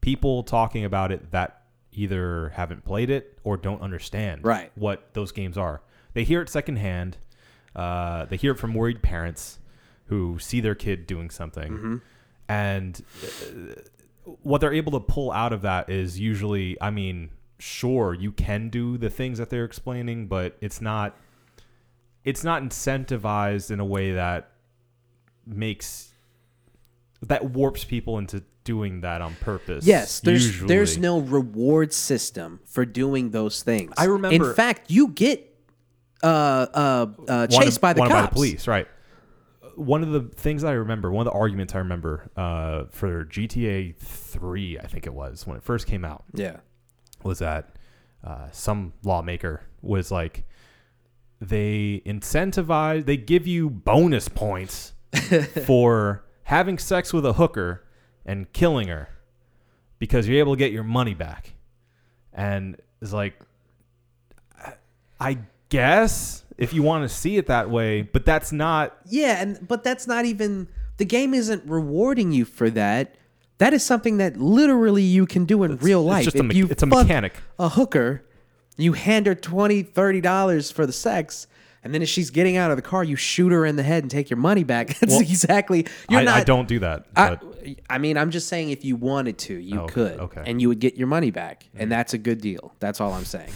people talking about it that either haven't played it or don't understand Right. what those games are. They hear it secondhand. Uh, they hear it from worried parents who see their kid doing something, and uh, what they're able to pull out of that is usually, I mean, sure you can do the things that they're explaining, but it's not it's not incentivized in a way that makes that warps people into doing that on purpose. Yes, there's usually. there's no reward system for doing those things. I remember- In fact, you get uh uh, uh Wanted- chased by the cops. by the police, right? One of the things I remember, one of the arguments I remember uh, for GTA Three, I think it was when it first came out, Yeah. was that uh, some lawmaker was like, they incentivize, they give you bonus points (laughs) for having sex with a hooker and killing her because you're able to get your money back. And it's like, I- I guess if you want to see it that way, but that's not. Yeah, and but that's not even the game isn't rewarding you for that. That is something that literally you can do in real it's life. just a me- it's a mechanic. A hooker, you hand her 20 30 dollars for the sex, and then if she's getting out of the car, you shoot her in the head and take your money back. (laughs) That's Well, exactly. You're I, not. I don't do that. I, But I mean, I'm just saying if you wanted to, you Oh, could, okay. and you would get your money back, and that's a good deal. That's all I'm saying.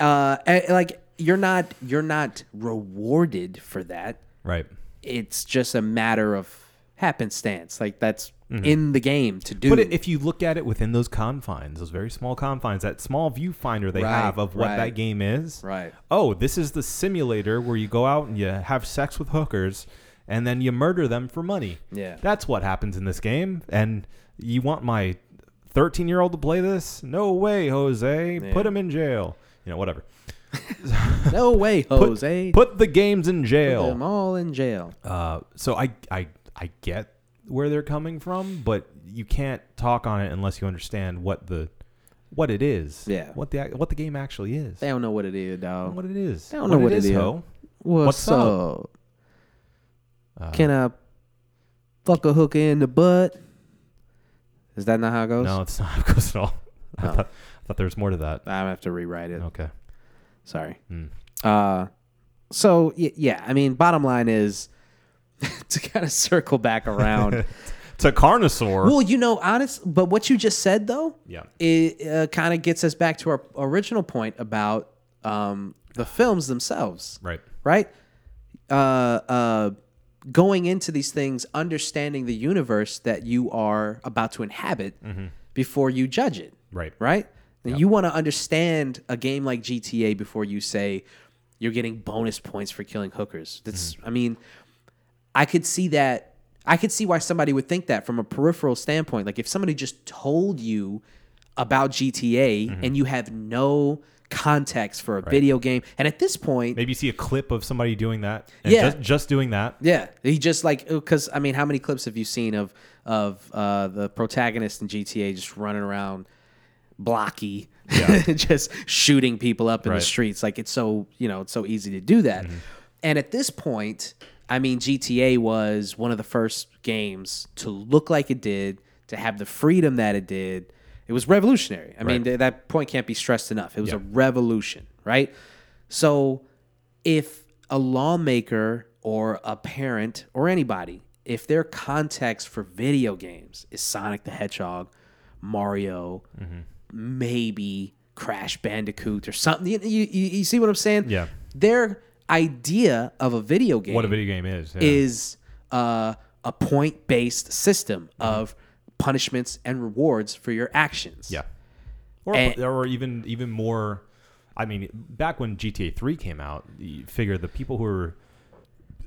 Uh, like you're not you're not rewarded for that. right. It's just a matter of happenstance. Like that's in the game to do. Mm-hmm. But if you look at it within those confines, those very small confines, that small viewfinder they Right, have of what right. that game is. Right. Oh, this is the simulator where you go out and you have sex with hookers and then you murder them for money. Yeah. That's what happens in this game. And you want my 13 year old to play this? No way, Jose. Yeah. Put him in jail. You know, whatever. (laughs) no way, Jose. put the games in jail. them jail. all in jail. Uh, so I, I, I get where they're coming from, but you can't talk on it unless you understand what the what it is. Yeah. What the what the game actually is. They don't know what it is, dog. What it is. They don't know what it is. ho. What's, What's up? up? Uh, Can I fuck a hooker in the butt? Is that not how it goes? No, it's not how it goes at all. (laughs) I, Oh. thought, I thought there was more to that. I have to rewrite it. Okay. Sorry. Mm. Uh, so y- yeah, I mean, bottom line is (laughs) to kind of circle back around. (laughs) To Carnosaur. well, you know, honest, but what you just said though, yeah. it uh, kind of gets us back to our original point about um, the films themselves, Right. right? Uh, uh, going into these things, understanding the universe that you are about to inhabit before you judge it, Right. right? And you want to understand a game like GTA before you say you're getting bonus points for killing hookers. That's, I mean, I could see that. I could see why somebody would think that from a peripheral standpoint. Like if somebody just told you about GTA Mm-hmm. and you have no context for a video game. And at this point, Maybe you see a clip of somebody doing that. And Yeah. Just, just doing that. yeah, he just like because I mean, how many clips have you seen of of uh, the protagonist in GTA just running around blocky, Yeah. (laughs) just shooting people up in Right. Mm-hmm. the streets? Like it's so you know it's so easy to do that. And at this point, I mean, GTA was one of the first games to look like it did, to have the freedom that it did. It was revolutionary. I mean, th- that point can't be stressed enough. It was Yeah. a revolution, right? So if a lawmaker or a parent or anybody, if their context for video games is Sonic the Hedgehog, Mario, maybe Crash Bandicoot or something, you, you, you see what I'm saying? Yeah. Their idea of a video game What a video game is. yeah. is uh, a point based system of punishments and rewards for your actions. Yeah. Or, And- or even even more. I mean, back when GTA 3 came out, you figure the people who were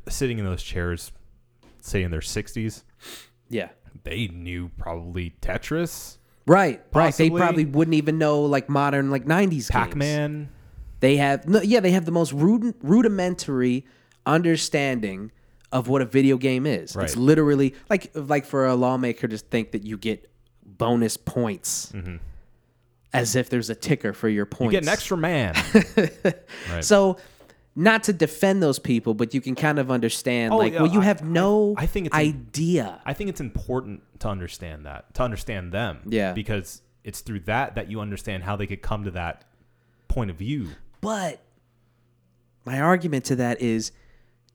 sitting in those chairs, say in their 60s, Yeah. they knew probably Tetris, Right, right. They probably wouldn't even know like modern like '90s Pac games. Man. They have no, yeah, they have the most rudiment, rudimentary understanding of what a video game is. Right. It's literally like like for a lawmaker to think that you get bonus points, as if there's a ticker for your points. Mm-hmm. You get an extra man. (laughs) right. So, not to defend those people, but you can kind of understand, Oh, like, yeah, well, you I- have no I think it's idea. I think it's important to understand that, to understand them. Yeah. Because it's through that that you understand how they could come to that point of view. But my argument to that is,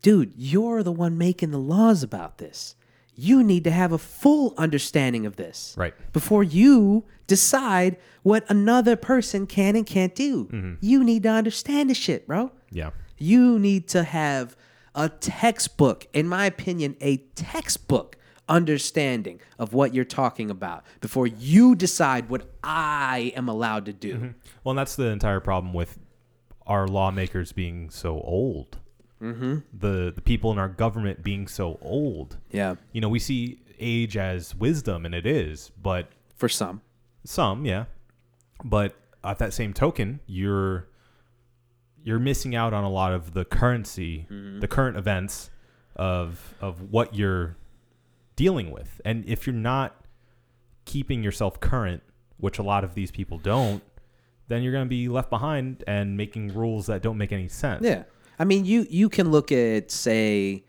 dude, you're the one making the laws about this. You need to have a full understanding of this. Right. Before you decide what another person can and can't do. Mm-hmm. You need to understand the shit, bro. Yeah. You need to have a textbook, in my opinion, a textbook understanding of what you're talking about before you decide what I am allowed to do. Well, and that's the entire problem with our lawmakers being so old. Mm-hmm. The the people in our government being so old. Yeah, You know, we see age as wisdom, and it is, but for some. some, yeah. But at that same token, you're you're missing out on a lot of the currency, mm-hmm. the current events of of what you're dealing with. And if you're not keeping yourself current, which a lot of these people don't, then you're going to be left behind and making rules that don't make any sense. Yeah. I mean, you you can look at say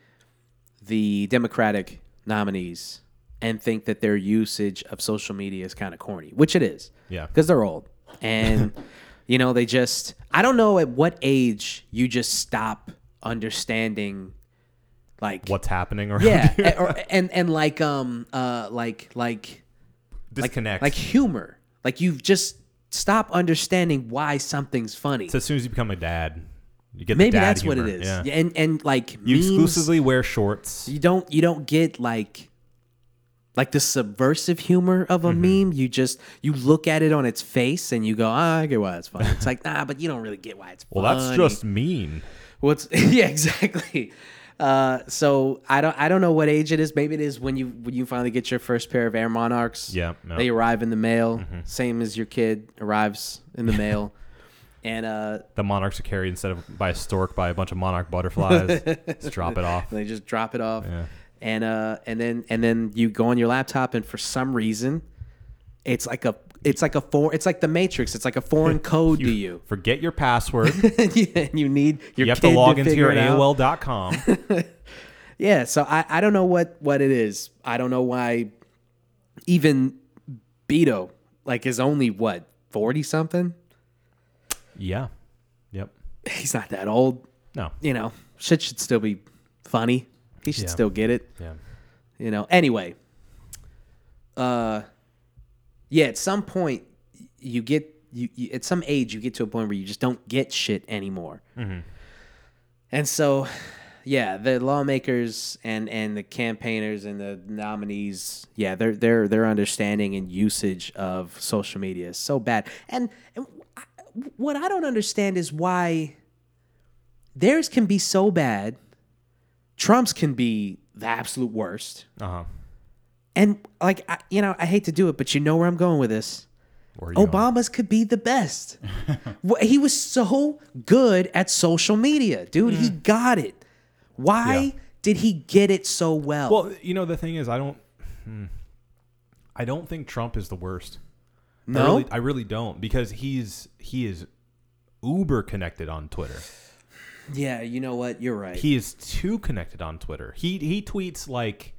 the Democratic nominees and think that their usage of social media is kind of corny, which it is. Yeah. Because they're old. And (laughs) you know, they just I don't know at what age you just stop understanding like What's happening around yeah, you? and, or, and and like um uh like like Disconnect. like humor. Like you've just stop understanding why something's funny. so as soon as you become a dad, you get the Maybe that's what it is. humor. Yeah. And and like You memes, exclusively wear shorts. you don't you don't get like like the subversive humor of a Mm-hmm. meme. You just you look at it on its face and you go, ah, I get why it's funny. It's like, nah, but you don't really get why it's Well, funny. Well, that's just mean. what's (laughs) yeah, exactly. Uh, so I don't I don't know what age it is. Maybe it is when you when you finally get your first pair of Air Monarchs. Yeah, no. They arrive in the mail, Mm-hmm. same as your kid arrives in the mail. (laughs) And uh, The monarchs are carried instead of by a stork by a bunch of monarch butterflies. (laughs) Just drop it off. they just drop it off. Yeah. And uh and then and then you go on your laptop and for some reason it's like a it's like a for it's like the matrix. It's like a foreign (laughs) code to you. Forget your password. (laughs) and you need your you have to log into figure your. AOL.com. (laughs) Yeah, so I, I don't know what what it is. I don't know why even Beto like is only what, 40 something? yeah. Yep. He's not that old. No. You know, shit should still be funny. He should Yeah. still get it. Yeah. you know anyway uh yeah at some point you get you, you at some age you get to a point where you just don't get shit anymore and so yeah the lawmakers and and the campaigners and the nominees yeah their their their understanding and usage of social media is so bad and, and what i don't understand is why theirs can be so bad trump's can be the absolute worst Uh huh. and like I, you know, I hate to do it, but you know where I'm going with this. You going? Obama's could be the best. (laughs) He was so good at social media, dude. He got it. Why Mm. Yeah. did he get it so well? Well, you know the thing is, I don't. hmm. I don't think Trump is the worst. I No? really, I really don't because he's he is uber connected on Twitter. Yeah, you know what? You're right. He, He is too connected on Twitter. He he tweets like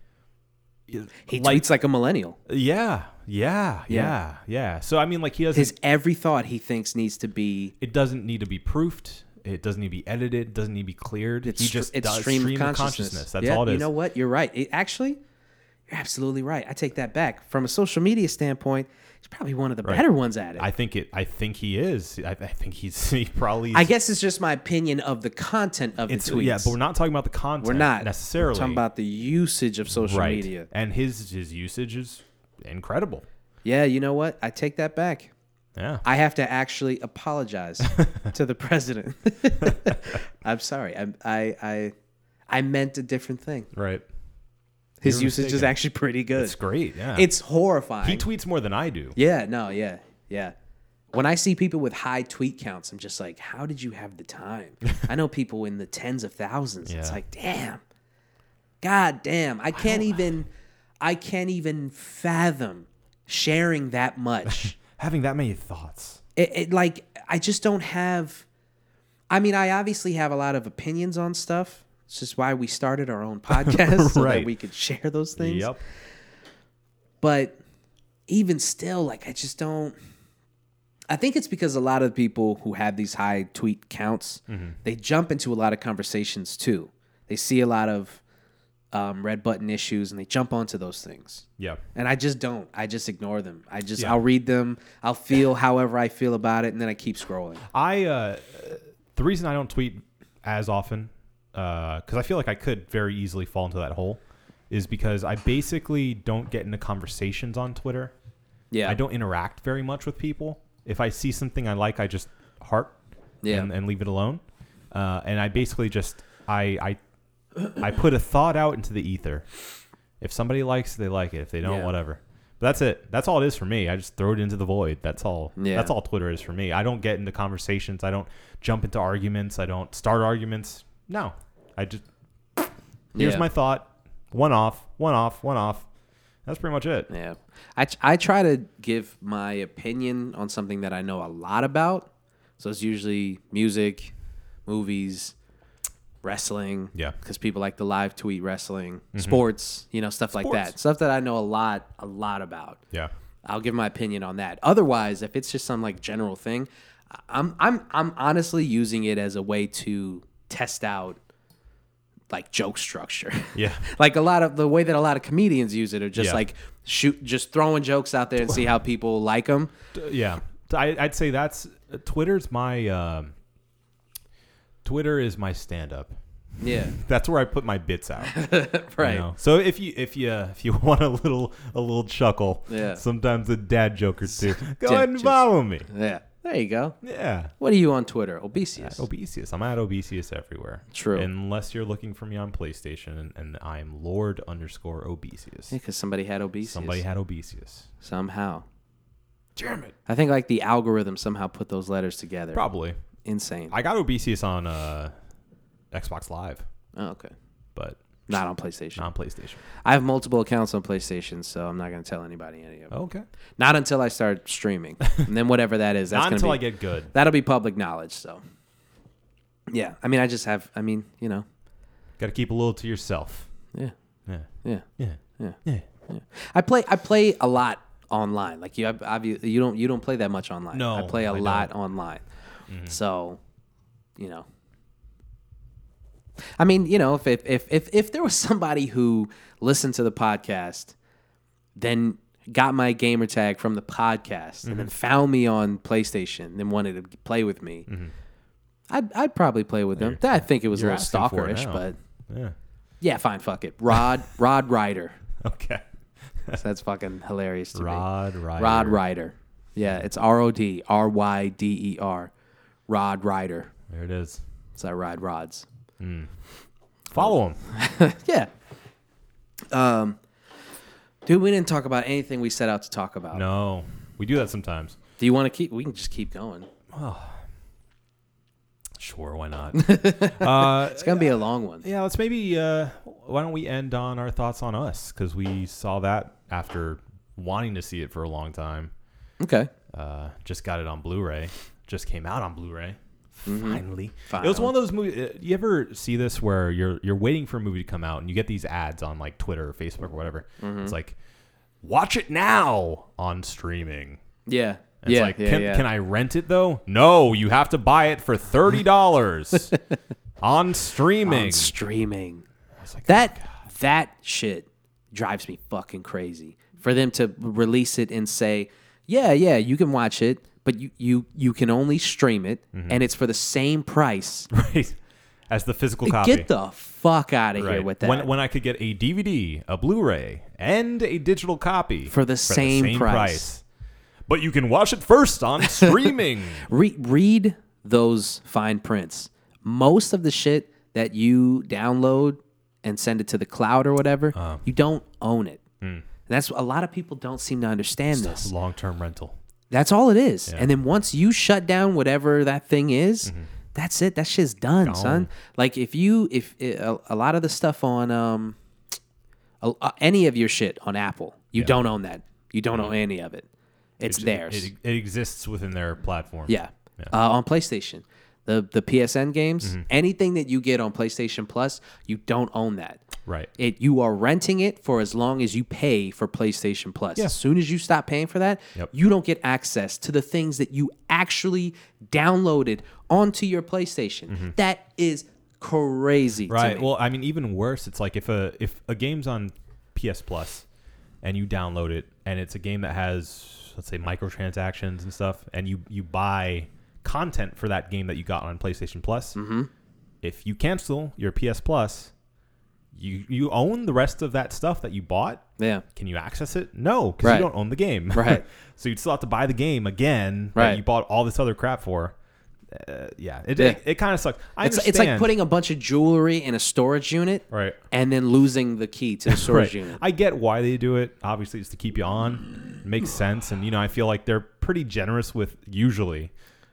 he tweets like a millennial. yeah, yeah, yeah, yeah. So I mean, like he doesn't. His every thought he thinks needs to be it doesn't need to be proofed. It doesn't need to be edited. It doesn't need to be cleared. it's he just it's does stream, of consciousness. That's yeah, all it is. You know what? You're right. It, actually, you're absolutely right. I take that back. From a social media standpoint, he's probably one of the better ones at it. I think it. I think he is. I, I think he's. (laughs) He probably. I guess it's just my opinion of the content of it's the tweets. yeah, but we're not talking about the content. We're not necessarily We're talking about the usage of social right. media. and his his usage is incredible. Yeah, you know what? I take that back. Yeah, I have to actually apologize (laughs) to the president. (laughs) I'm sorry. I, I I I meant a different thing. right. His You're usage is actually pretty good. It's great. Yeah, It's horrifying. he tweets more than I do. yeah, no, yeah, yeah. When I see people with high tweet counts, I'm just like, how did you have the time? (laughs) I know people in the tens of thousands. It's Yeah. like, damn. God damn. I can't even I can't even fathom sharing that much. (laughs) Having that many thoughts. it, it like I just don't have. I mean, I obviously have a lot of opinions on stuff. It's just why we started our own (laughs) podcast so that Right. we could share those things. Yep. But even still, like I just don't. I think it's because a lot of people who have these high tweet counts, Mm-hmm. they jump into a lot of conversations too. They see a lot of um, red button issues and they jump onto those things. Yeah. And I just don't. I just ignore them. I just Yeah. I'll read them. I'll feel however I feel about it, and then I keep scrolling. I uh, the reason I don't tweet as often because I feel like I could very easily fall into that hole is because I basically don't get into conversations on Twitter. Yeah, I don't interact very much with people. If I see something I like, I just heart Yeah. and, and leave it alone. Uh, and I basically just I I I put a thought out into the ether. If somebody likes it, they like it. If they don't, Yeah. whatever. But that's it. That's all it is for me. I just throw it into the void. That's all. Yeah. That's all Twitter is for me. I don't get into conversations. I don't jump into arguments. I don't start arguments. No. I just here's Yeah. my thought. One off. One off. One off. That's pretty much it. Yeah. I, I try to give my opinion on something that I know a lot about. So it's usually music, movies, wrestling. Yeah. Mm-hmm. Because people like to live tweet wrestling, sports, you know, stuff like that. Sports. Stuff that I know a lot, a lot about. Yeah. I'll give my opinion on that. Otherwise, if it's just some like general thing, I- I'm I'm I'm honestly using it as a way to test out like joke structure. (laughs) Yeah. like a lot of the way that a lot of comedians use it are just Yeah. like shoot just throwing jokes out there and see how people like them. yeah I, i'd say that's twitter's my um twitter is my stand-up Yeah. (laughs) that's where i put my bits out (laughs) right. you know? so if you if you if you want a little a little chuckle Yeah. sometimes a dad joke or two go Just- ahead and just- follow me Yeah. There you go. yeah What are you on Twitter? Obesius. Obesius. I'm at Obesius everywhere. True. Unless you're looking for me on PlayStation, and, and I'm Lord underscore Obesius. Because somebody had obesius. Somebody had Obesius. somehow. Damn it. I think like the algorithm somehow put those letters together. Probably. Insane. I got Obesius on uh, Xbox Live, oh, okay. but Not on PlayStation. not on PlayStation. I have multiple accounts on PlayStation, so I'm not going to tell anybody any of them. Okay. Not until I start streaming, (laughs) and then whatever that is, that's not until be I get good. that'll be public knowledge. So, yeah, I mean, I just have, I mean, you know, Got to keep a little to yourself. yeah, Yeah. yeah, Yeah. yeah. Yeah. I play, I play a lot online. Like you, obviously, you don't, you don't play that much online. No, I play a I lot don't. Mm-hmm. online. So, you know, I mean, you know, if if if if, if there was (laughs) somebody who listened to the podcast, then got my gamer tag from the podcast and Mm-hmm. then found me on PlayStation and wanted to play with me, I'd I'd probably play with them. I think it was a Mm-hmm. little stalkerish, but Yeah. yeah, fine, fuck it. Rod (laughs) Rod Ryder. Okay. So that's fucking hilarious to me. Rod Ryder. Rod Ryder. Yeah, it's R O D R Y D E R. Rod Ryder. There it is. So I ride rods. Follow him. (laughs) Yeah. Um, dude, we didn't talk about anything we set out to talk about. No. We do that sometimes. Do you want to keep? We can just keep going. Oh, Sure, why not? (laughs) uh, It's gonna be a long one. yeah, let's maybe. Uh, why don't we end on our thoughts on us? Because we saw that after wanting to see it for a long time. Okay. Uh, just got it on Blu-ray. Just came out on Blu-ray. Mm-hmm. Finally. It was one of those movies. Uh, you ever see this where you're you're waiting for a movie to come out and you get these ads on like Twitter or Facebook or whatever? Mm-hmm. It's like, watch it now on streaming. Yeah. And yeah. it's like, yeah, can, yeah. can I rent it though? No, you have to buy it for thirty dollars (laughs) on streaming. on streaming? Like, That oh, that shit drives me fucking crazy. For them to release it and say, "Yeah, yeah, you can watch it, but you you you can only stream it, Mm-hmm. and it's for the same price." (laughs) right as the physical copy. Get the fuck out of here with that. When, when I could get a DVD, a Blu-ray, and a digital copy For the same price. But you can watch it first on (laughs) streaming. Re- read those fine prints. Most of the shit that you download and send it to the cloud or whatever, Uh. you don't own it. Hmm. That's a lot of people don't seem to understand this. Long-term rental. That's all it is. And then once you shut down whatever that thing is, Mm-hmm. that's it. That shit's done, son. Like if you if a, a lot of the stuff on um a, uh, any of your shit on Apple, you don't own that. You don't own any of it. It's theirs. Mm-hmm. It, it exists within their platform. Yeah. Uh, on PlayStation, the the PSN games, Mm-hmm. anything that you get on PlayStation Plus, you don't own that. Right. It you are renting it for as long as you pay for PlayStation Plus. Yeah. As soon as you stop paying for that, Yep. you don't get access to the things that you actually downloaded onto your PlayStation. That is crazy. Mm-hmm. Right. Well, I mean, even worse. It's like if a if a game's on PS Plus and you download it, and it's a game that has let's say microtransactions and stuff, and you you buy content for that game that you got on PlayStation Plus. Mm-hmm. If you cancel your PS Plus, you you own the rest of that stuff that you bought. yeah. Can you access it? No, because Right. you don't own the game. Right. (laughs) so you'd still have to buy the game again that Right. you bought all this other crap for. Uh, yeah, it, Yeah. it, it kind of sucks. I It's, it's like putting a bunch of jewelry in a storage unit right. and then losing the key to the (laughs) storage Right. unit. I get why they do it. Obviously, it's to keep you on. It makes sense, and you know, I feel like they're pretty generous with usually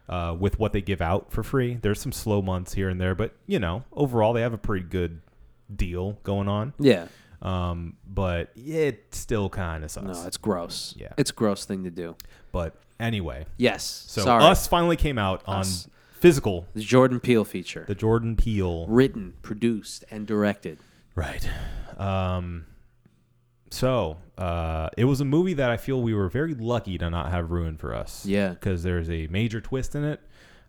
uh, with what they give out for free. There's some slow months here and there, but you know, overall, they have a pretty good deal going on. yeah. Um, but it still kind of sucks. No, it's gross. Yeah. It's a gross thing to do. but anyway, Yes. so Sorry. us finally came out on physical, The Jordan Peele feature. the Jordan Peele written, produced, and directed. Right. Um, so uh, it was a movie that I feel we were very lucky to not have ruined for us. Yeah. Because there's a major twist in it.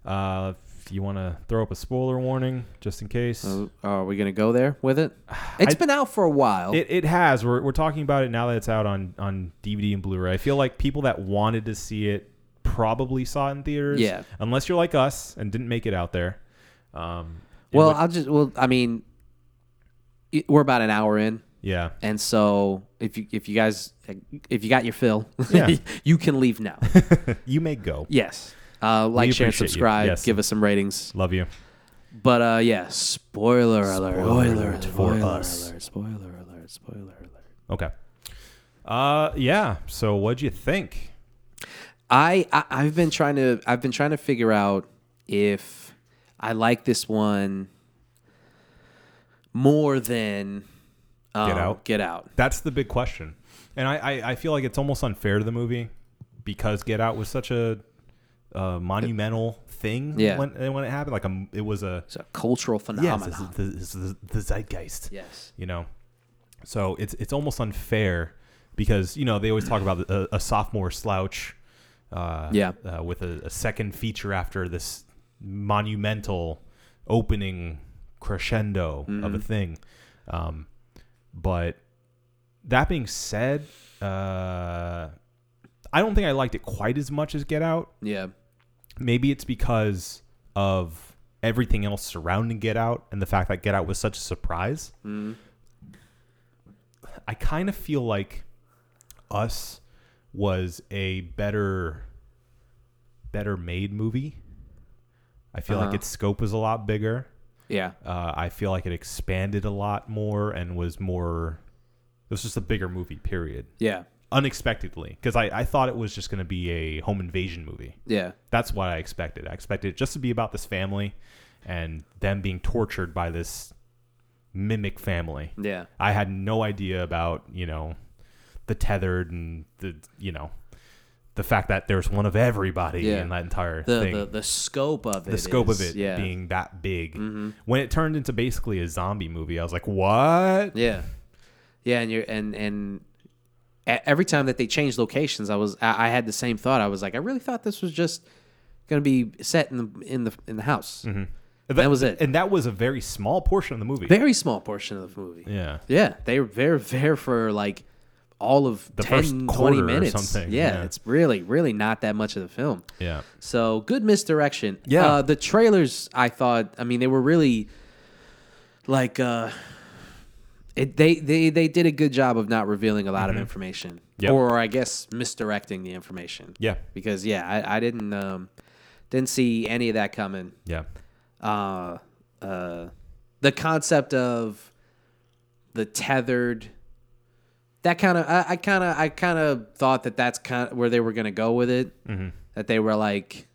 Uh, if you want to throw up a spoiler warning, just in case. Uh, are we gonna go there with it? (sighs) It's I- been out for a while. It, it has. We're, we're talking about it now that it's out on, on DVD and Blu-ray. I feel like people that wanted to see it probably saw it in theaters. Yeah. Unless you're like us and didn't make it out there. Um, well, would- I'll just. Well, I mean, we're about an hour in, yeah. and so if you if you guys if you got your fill, Yeah. (laughs) you can leave now. (laughs) You may go. yes. Uh, like, share, and appreciate you. subscribe. Yes. Give us some ratings. Love you. But uh, yeah, spoiler alert. Spoiler Spoiler alert for spoiler us. Alert, spoiler alert. Spoiler alert. Okay. Uh, yeah. So what'd you think? I, I I've been trying to I've been trying to figure out if I like this one more than um, Get Out? Get Out. That's the big question, and I, I, I feel like it's almost unfair to the movie because Get Out was such a, uh monumental thing Yeah. when when it happened. Like a, it was a It's a cultural yes, phenomenon. it's the, it's the, the zeitgeist. yes. You know, so it's it's almost unfair because you know they always talk about a, a sophomore slouch. Uh, Yeah. uh, with a, a second feature after this monumental opening crescendo of a thing. Um, but that being said, uh, I don't think I liked it quite as much as Get Out. Yeah. Maybe it's because of everything else surrounding Get Out and the fact that Get Out was such a surprise. I kind of feel like Us was a better better made movie. I feel like Uh-huh. its scope was a lot bigger. Yeah. Uh, I feel like it expanded a lot more and was more. It was just a bigger movie. Period. Yeah. unexpectedly because I, I thought it was just going to be a home invasion movie. Yeah. That's what I expected. I expected it just to be about this family and them being tortured by this mimic family. Yeah. I had no idea about, you know, the tethered and the, you know, the fact that there's one of everybody Yeah. in that entire The, thing. the the scope of it. the scope of is- it yeah. Mm-hmm. being that big. When it turned into basically a zombie movie, I was like, what? Yeah, yeah, and you're and and e- every time that they changed locations, I was I, I had the same thought. I was like, I really thought this was just gonna be set in the in the in the house. That was it. And that was a very small portion of the movie. Very small portion of the movie. yeah. Yeah, they were very there for like all of The 10, first 20 quarter or minutes. Yeah, yeah. it's really, really not that much of the film. Yeah. So good misdirection. Yeah. Uh, the trailers, I thought, I mean, they were really like, uh, it, they, they, they did a good job of not revealing a lot of information. Mm-hmm. Yep. Or I guess misdirecting the information. Yeah. Because, yeah, I, I didn't, um, didn't see any of that coming Yeah. uh, uh, the concept of the tethered that kind of I kind of I kind of thought that that's kind of where they were gonna go with it that they were like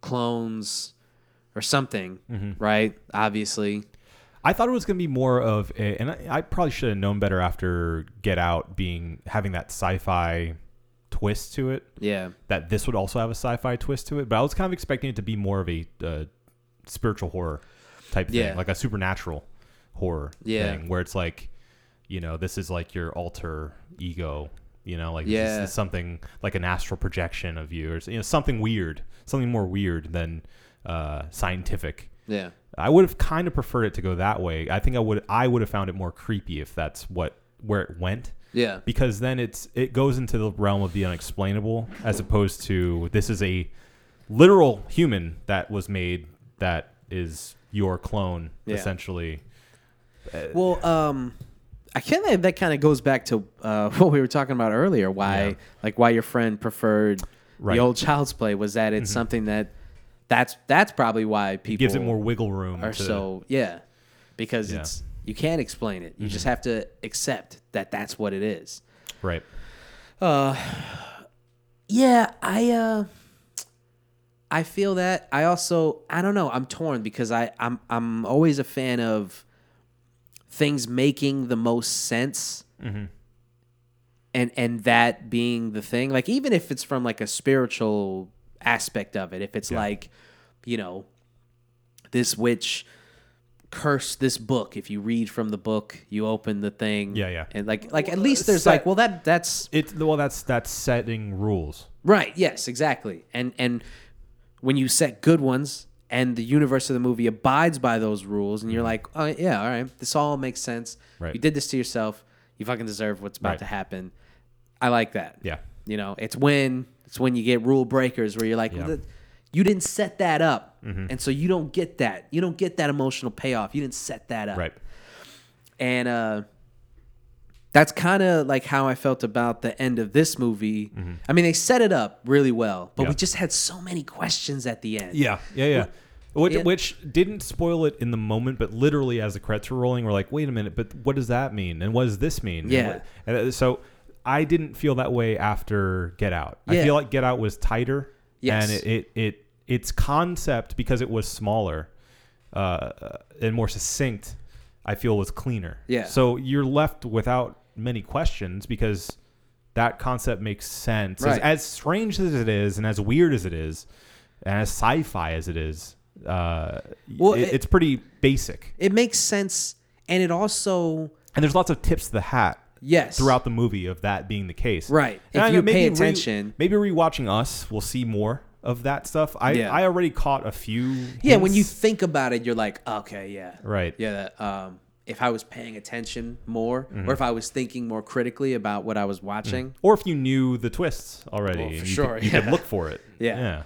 clones or something right obviously I thought it was going to be more of a, and I, I probably should have known better after Get Out being having that sci-fi twist to it. yeah That this would also have a sci-fi twist to it, but I was kind of expecting it to be more of a uh, spiritual horror type thing, Yeah. like a supernatural horror Yeah. thing, where it's like, you know, this is like your alter ego. You know, like this is something like an astral projection of you, or you know, something weird, something more weird than uh, scientific. yeah I would have kind of preferred it to go that way. I think I would I would have found it more creepy if that's what where it went yeah because then it's it goes into the realm of the unexplainable as opposed to this is a literal human that was made that is your clone Yeah. essentially. well um I can't that, that kind of goes back to uh, (laughs) what we were talking about earlier why Yeah. like why your friend preferred Right. the old child's play was that it's something that that's that's probably why people Gives it more wiggle room to so yeah because Yeah. Mm-hmm. it's you can't explain it you just have to accept that that's what it is right. Uh, yeah i uh i feel that i also i don't know i'm torn because i i'm i'm always a fan of things making the most sense Mm-hmm. and and that being the thing like even if it's from like a spiritual aspect of it if it's like you know this witch cursed this book if you read from the book you open the thing Yeah, yeah. and like like at least there's set- like well that that's it well that's that's setting rules. Right. Yes. Exactly. And and when you set good ones, and the universe of the movie abides by those rules, and you're like, oh yeah, all right, this all makes sense. Mm-hmm. Right. You did this to yourself. You fucking deserve what's about Right. to happen. I like that. Yeah. You know, it's when it's when you get rule breakers where you're like, Yeah. well, you didn't set that up, and so you don't get that. You don't get that emotional payoff. You didn't set that up Right. and uh that's kind of like how I felt about the end of this movie. I mean, they set it up really well, but we Mm-hmm. Just had so many questions at the end. Yeah, yeah, yeah. Which, Yeah. which didn't spoil it in the moment, but literally as the credits were rolling, we're like, wait a minute, but what does that mean? And what does this mean? And Yeah. what- And, uh, so I didn't feel that way after Get Out. I feel like Get Out was tighter. Yes. And it, it, it its concept, because it was smaller uh, and more succinct, I feel was cleaner. Yeah. So you're left without many questions because that concept makes sense. As, Right. as strange as it is, and as weird as it is, and as sci-fi as it is, uh, Well, it- it- it's pretty basic. It makes sense, and it also And there's lots of tips to the hat yes throughout the movie of that being the case. Right. And If I you maybe pay re- attention- maybe rewatching us, we'll see more of that stuff. I Yeah. I already caught a few. Yeah, when you think about it, you're like, okay, yeah, Right. yeah. That, um, if I was paying attention more, Mm-hmm. or if I was thinking more critically about what I was watching, or if you knew the twists already, Well, for you sure, could, you could look for it. (laughs) Yeah. yeah.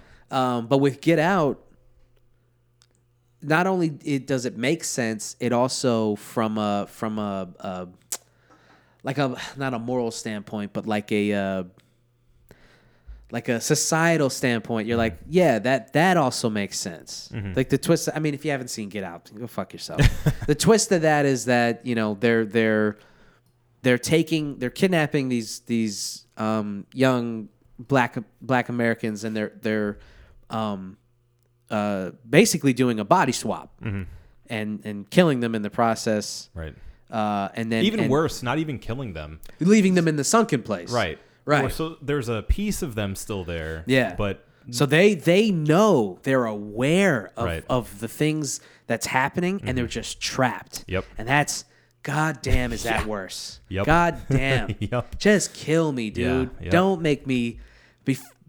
Um, but with Get Out, not only it does it make sense, it also from a from a, a like a not a moral standpoint, but like a uh, like a societal standpoint. You're like, yeah, that that also makes sense. Like the twist. I mean, if you haven't seen Get Out, go fuck yourself. (laughs) the twist of that is that you know they're they're they're taking they're kidnapping these these um, young black black Americans and they're they're um, uh, basically doing a body swap and and killing them in the process. Right. Uh, and then Even and worse, not even killing them. leaving them in the sunken place. Right. Right. Or So there's a piece of them still there. Yeah. But So they they know they're aware of, Right. of the things that's happening and they're just trapped. Mm-hmm. Yep. And that's god damn is that (laughs) worse. Yep. God (laughs) damn. Yep. Just kill me, dude. yeah. Don't make me be (laughs)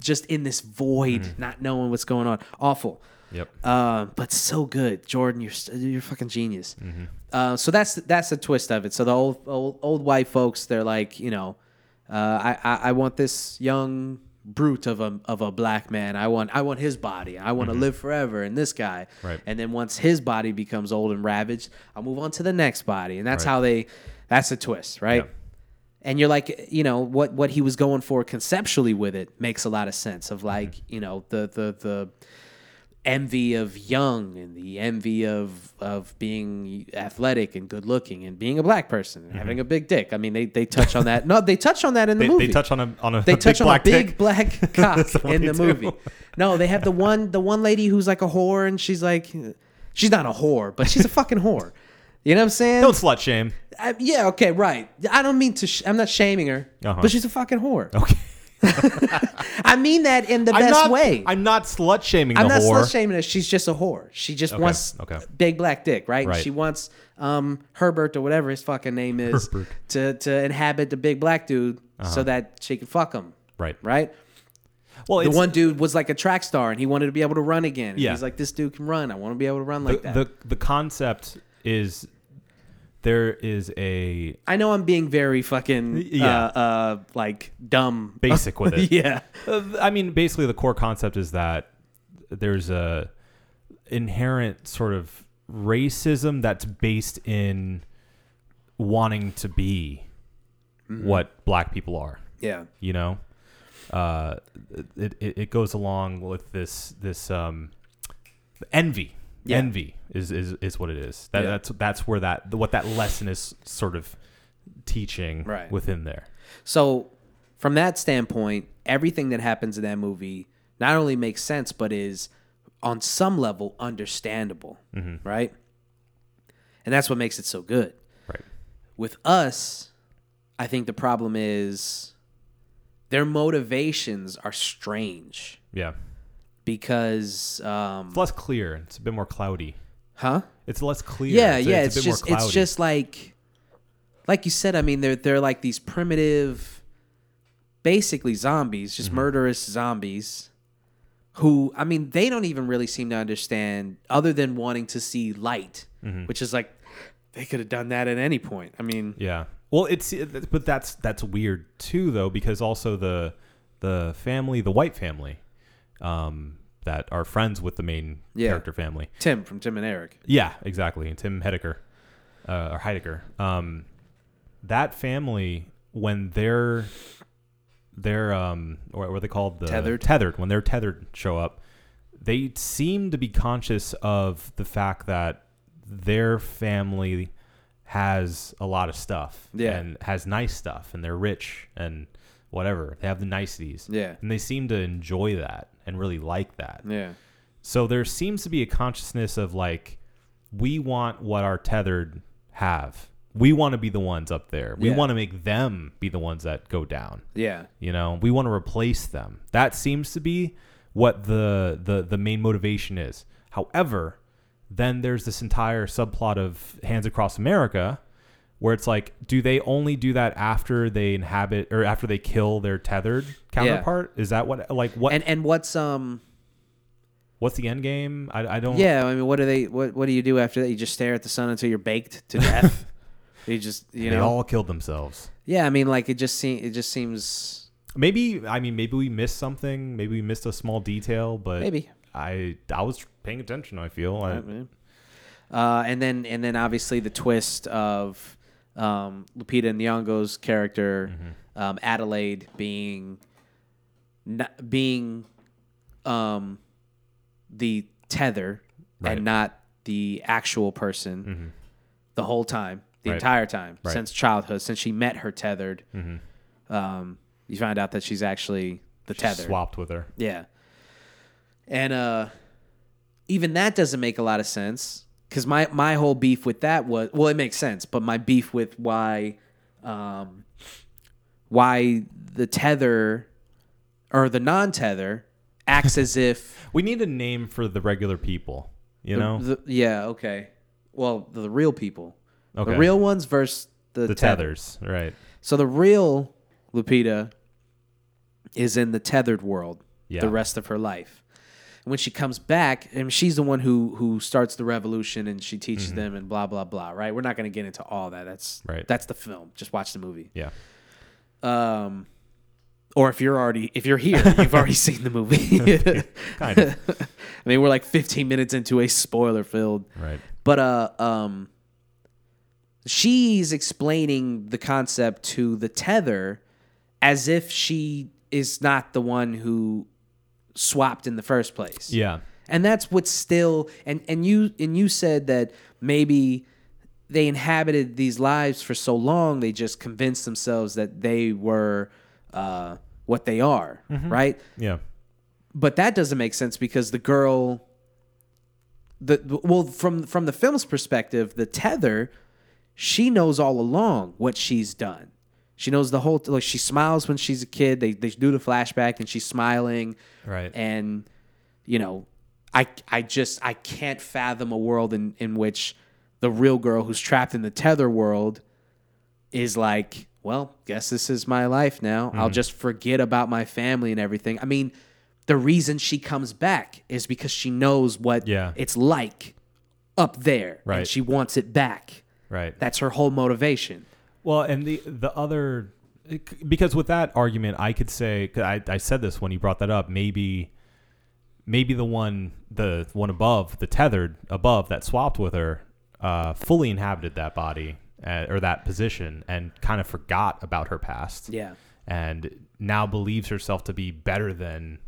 just in this void, Mm-hmm. not knowing what's going on. Awful. Yep. Uh, but so good, Jordan. You're you're fucking genius. Mm-hmm. Uh, so that's that's the twist of it. So the old old, old white folks, they're like, you know, uh, I, I I want this young brute of a of a black man. I want I want his body. I want to live forever. And this guy. Mm-hmm. Right. And then once his body becomes old and ravaged, I'll move on to the next body. And that's Right. how they. That's a twist, right? Yeah. and you're like you know what what he was going for conceptually with it makes a lot of sense of like Mm-hmm. you know the the the envy of young and the envy of of being athletic and good looking and being a black person and having a big dick i mean they they touch on that no they touch on that in the Mm-hmm. They, movie they touch on a on a they (laughs) big touch on black a big dick. black (laughs) cock in the do. movie no they have the one the one lady who's like a whore and she's like she's not a whore but she's a (laughs) fucking whore you know what i'm saying Don't slut shame. I, yeah, okay, right. I don't mean to. Sh- I'm not shaming her, Uh-huh. but she's a fucking whore. Okay. (laughs) I mean that in the I'm best not, way. I'm not slut shaming I'm the not slut shaming her. She's just a whore. She just Okay, wants okay. big black dick, right? Right. She wants um, Herbert or whatever his fucking name is Herbert. Uh-huh. to to inhabit the big black dude so that she can fuck him, Right. right? Well, The one dude was like a track star and he wanted to be able to run again. Yeah. He's like, this dude can run. I want to be able to run the, like that. the the concept is there is a I know I'm being very fucking Yeah. uh, uh, like dumb (laughs) basic with it. yeah. Uh, I mean, basically, the core concept is that there's a inherent sort of racism that's based in wanting to be what black people are. Yeah. You know, uh, it, it it goes along with this this um, envy. Yeah. Envy is, is is what it is. That, Yeah. That's that's where that what that lesson is sort of teaching Right. within there. So, from that standpoint, everything that happens in that movie not only makes sense, but is on some level understandable, mm-hmm. right? And that's what makes it so good. Right. With us, I think the problem is their motivations are strange Yeah. Because, um, It's less clear. It's a bit more cloudy. huh? It's less clear. Yeah, It's yeah. It's, It's, just it's just like like you said. I mean, they're they're like these primitive, basically zombies, Mm-hmm. just murderous zombies. Who I mean, they don't even really seem to understand, other than wanting to see light, Mm-hmm. which is like they could have done that at any point. I mean, yeah. Well, it's but that's that's weird too, though, because also the the family, the white family, um, that are friends with the main Yeah. character family. Tim from Tim and Eric. Yeah, exactly. And Tim Heidecker, uh, or Heidecker. Um, that family, when they're they're um, what what are they called? The Tethered? Tethered. When they're tethered, show up. They seem to be conscious of the fact that their family has a lot of stuff Yeah. and has nice stuff and they're rich and whatever they have the niceties Yeah. and they seem to enjoy that and really like that Yeah, so there seems to be a consciousness of like, we want what our tethered have. We want to be the ones up there. We Yeah. want to make them be the ones that go down. yeah, You know, we want to replace them. That seems to be what the the the main motivation is. However, then there's this entire subplot of Hands Across America where it's like, do they only do that after they inhabit or after they kill their tethered counterpart? Is that what like what and and what's um what's the end game? I, I don't yeah? I mean, what do they what what do you do after that? You just stare at the sun until you're baked to death. (laughs) you just you know. they all killed themselves. Yeah, I mean, like it just seems it just seems Maybe I mean maybe we missed something. Maybe we missed a small detail, but maybe. I I was paying attention. I feel I, Uh, and then and then obviously the twist of um, Lupita Nyong'o's character Mm-hmm. um, Adelaide being not, being um, the tether Right. and not the actual person Mm-hmm. the whole time. the Right. entire time Right. since childhood, since she met her tethered. Mm-hmm. Um, you find out that she's actually the tether Swapped with her. Yeah. And uh even that doesn't make a lot of sense cuz my my whole beef with that was well it makes sense, but my beef with why um why the tether or the non-tether acts as if (laughs) We need a name for the regular people. You know, the, yeah, okay. Well, the, real people. Okay. The real ones versus the, the tether. tethers, right? So the real Lupita is in the tethered world Yeah. the rest of her life. And when she comes back, and she's the one who who starts the revolution and she teaches Mm-hmm. them and blah blah blah, right? We're not going to get into all that. That's Right. that's the film. Just watch the movie. Yeah. Um or if you're already if you're here, (laughs) you've already seen the movie. (laughs) Kind of. (laughs) I mean, we're like 15 minutes into a spoiler filled right. but uh um she's explaining the concept to the tether as if she is not the one who swapped in the first place. Yeah. And that's what's still and and you and you said that maybe they inhabited these lives for so long they just convinced themselves that they were uh what they are, right? Yeah. but that doesn't make sense because the girl the well from from the film's perspective the tether she knows all along what she's done she knows the whole like she smiles when she's a kid they they do the flashback and she's smiling Right. and you know i i just i can't fathom a world in in which the real girl who's trapped in the tether world is like well guess this is my life now i'll Mm-hmm. just forget about my family and everything i mean the reason she comes back is because she knows what Yeah. it's like up there and Right. she wants it back Right. that's her whole motivation Well, and the the other because with that argument, I could say I I said this when you brought that up. Maybe maybe the one the one above the tethered above that swapped with her uh, fully inhabited that body uh, or that position and kind of forgot about her past. yeah and now believes herself to be better than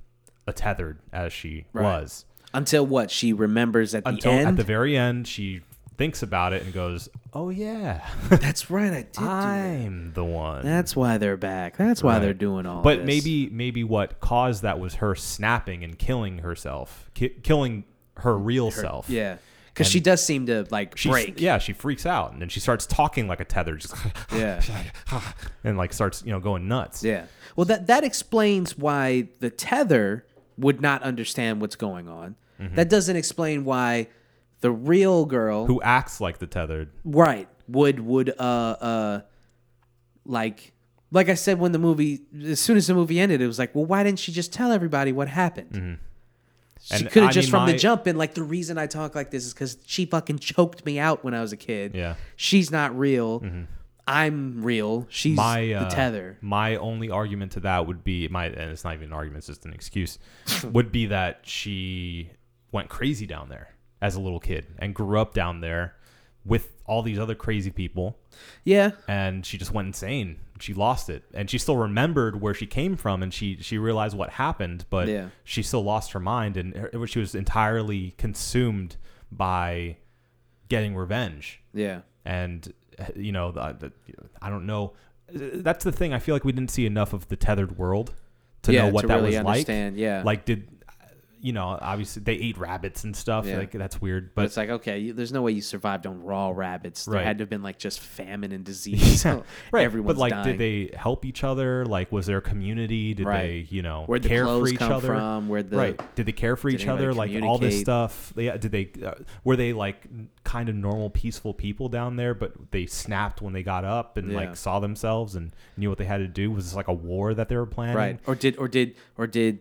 a tethered as she Right. was until what she remembers at the until end at the very end she thinks about it and goes oh yeah that's right i did do i'm the one that's why they're back that's why Right. they're doing all but this. maybe maybe what caused that was her snapping and killing herself ki- killing her real self Yeah, because she does seem to like she break. yeah she freaks out and then she starts talking like a tether just yeah, (laughs) and like starts you know going nuts yeah. Well, that that explains why the tether would not understand what's going on. Mm-hmm. That doesn't explain why the real girl, Mm-hmm. who acts like the tethered right, would would uh uh like like I said when the movie as soon as the movie ended, it was like, well, why didn't she just tell everybody what happened? She Mm-hmm. And could have just mean, from the jump been like, the reason I talk like this is because she fucking choked me out when I was a kid. Yeah. she's not real. I'm real. She's my uh, the tether. My only argument to that would be my, and it's not even an argument; it's just an excuse. (laughs) would be that she went crazy down there as a little kid and grew up down there with all these other crazy people, Yeah, and she just went insane. She lost it, and she still remembered where she came from, and she she realized what happened, but Yeah. she still lost her mind, and her, she was entirely consumed by getting revenge yeah. and you know the, the, I don't know. That's the thing. I feel like we didn't see enough of the tethered world to Yeah, know what to that really was like. yeah. like did you know? Obviously, they ate rabbits and stuff. Yeah. Like that's weird, But but it's like, okay, you, there's no way you survived on raw rabbits. There Right. had to have been like just famine and disease. (laughs) (laughs) right. Everyone's but like, dying. did they help each other? Like, was there a community? Did Right. they, you know, Where'd care for each other? from? Where'd the- right? Did they care for each other? Like all this stuff. Yeah. Did they? Uh, were they like kind of normal, peaceful people down there? But they snapped when they got up and Yeah. like saw themselves and knew what they had to do. Was this like a war that they were planning? right? Or did or did or did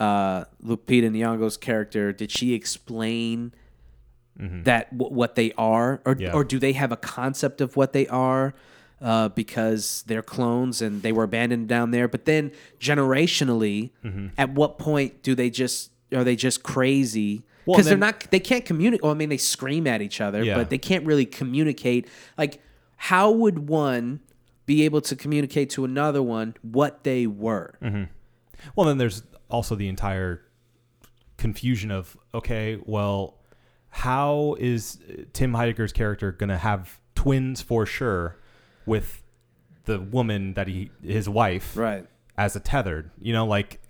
uh, Lupita Nyong'o's character did she explain that w- what they are, or Mm-hmm. Yeah. or do they have a concept of what they are? Uh, because they're clones and they were abandoned down there. But then generationally, Mm-hmm. at what point do they just are they just crazy? Well, Because they're not they can't communicate. Well, I mean, they scream at each other, Yeah. but they can't really communicate. Like, how would one be able to communicate to another one what they were? Well, then there's also the entire confusion of okay, well, how is Tim Heidecker's character gonna have twins for sure with the woman that he his wife Right. as a tethered. You know, like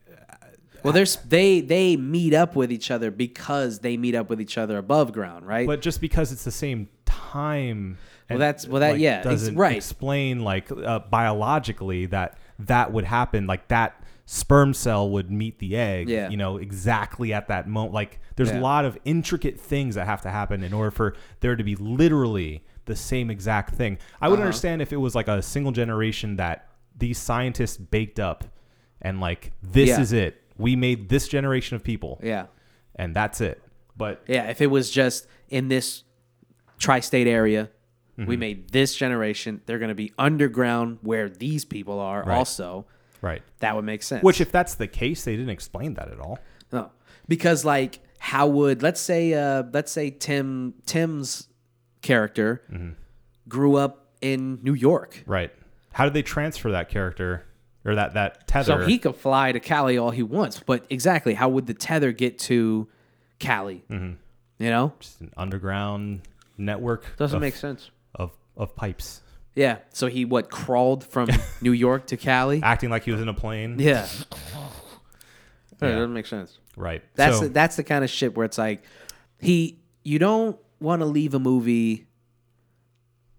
Well, there's they they meet up with each other because they meet up with each other above ground, right? but just because it's the same time. Well, that's- well, that- yeah, doesn't right. explain like uh, biologically that that would happen. Like that sperm cell would meet the egg. Yeah. you know exactly at that moment. Like there's Yeah. a lot of intricate things that have to happen in order for there to be literally the same exact thing. I would Uh-huh. understand if it was like a single generation that these scientists baked up, and like this Yeah. is it. We made this generation of people, yeah. and that's it. But Yeah, if it was just in this tri-state area, we Mm-hmm. made this generation, they're going to be underground where these people are Right. also. Right. That would make sense. Which, if that's the case, they didn't explain that at all. No, because like how would let's say uh let's say Tim Tim's character Mm-hmm. grew up in New York, Right. How did they transfer that character or that that tether? so he could fly to Cali all he wants. But exactly, how would the tether get to Cali? Mm-hmm. You know, Just an underground network doesn't of, make sense. of of pipes, Yeah, so he what crawled from (laughs) New York to Cali? acting like he was in a plane. Yeah, Yeah. It doesn't make sense. Right. That's so, the, that's the kind of shit where it's like he you don't want to leave a movie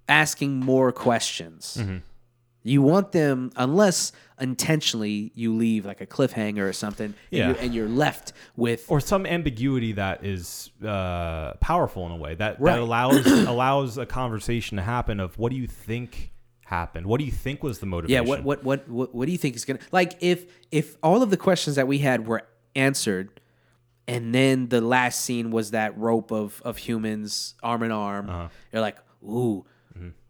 asking more questions. Mm-hmm. You want them unless intentionally you leave like a cliffhanger or something, Yeah. and, you're, and you're left with or some ambiguity that is uh, powerful in a way that, Right. that allows (coughs) allows a conversation to happen of what do you think happened? What do you think was the yeah. motivation? What, what what what what do you think is gonna like if if all of the questions that we had were answered. And then the last scene was that rope of, of humans arm in arm. Uh-huh. You're like, ooh,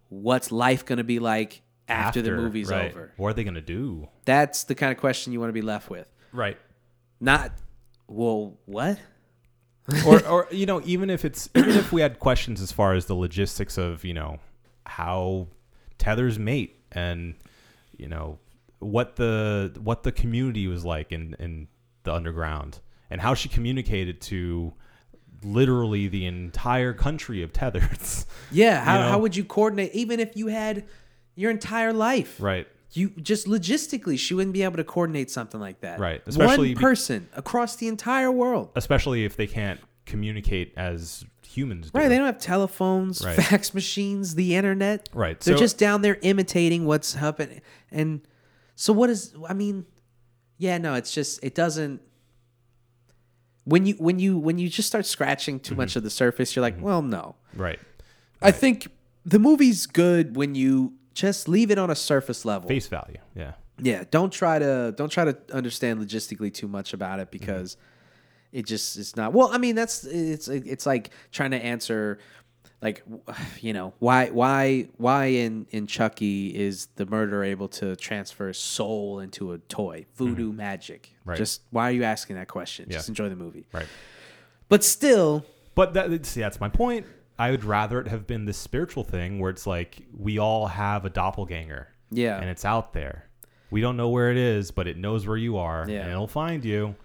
what's life gonna be like after, the movie's right. over? What are they gonna do? That's the kind of question you want to be left with. Right. Not, well, what? (laughs) or or you know even if it's even if we had questions as far as the logistics of you know how tethers mate and you know what the what the community was like in in the underground and how she communicated to literally the entire country of tethers Yeah, (laughs) how, know? how would you coordinate, even if you had your entire life? right You just logistically, she wouldn't be able to coordinate something like that. Right, especially One be- person across the entire world. especially if they can't communicate as humans do Right, they don't have telephones, Right. fax machines, the internet. Right, They're so- just down there imitating what's happening. And so what is I mean, yeah, no, it's just it doesn't when you when you when you just start scratching too Mm-hmm. much of the surface, you're like, well, no. right I think the movie's good when you just leave it on a surface level. face value yeah Yeah, don't try to don't try to understand logistically too much about it because Mm-hmm. it just it's not. Well, I mean that's it's it's like trying to answer like (sighs) you know why why why in in Chucky is the murderer able to transfer soul into a toy voodoo magic? Mm-hmm. Right. Just why are you asking that question? Yeah. Just enjoy the movie. right But still, But that, see, that's my point. I would rather it have been this spiritual thing where it's like we all have a doppelganger. Yeah. And it's out there. We don't know where it is, but it knows where you are. Yeah. And it'll find you.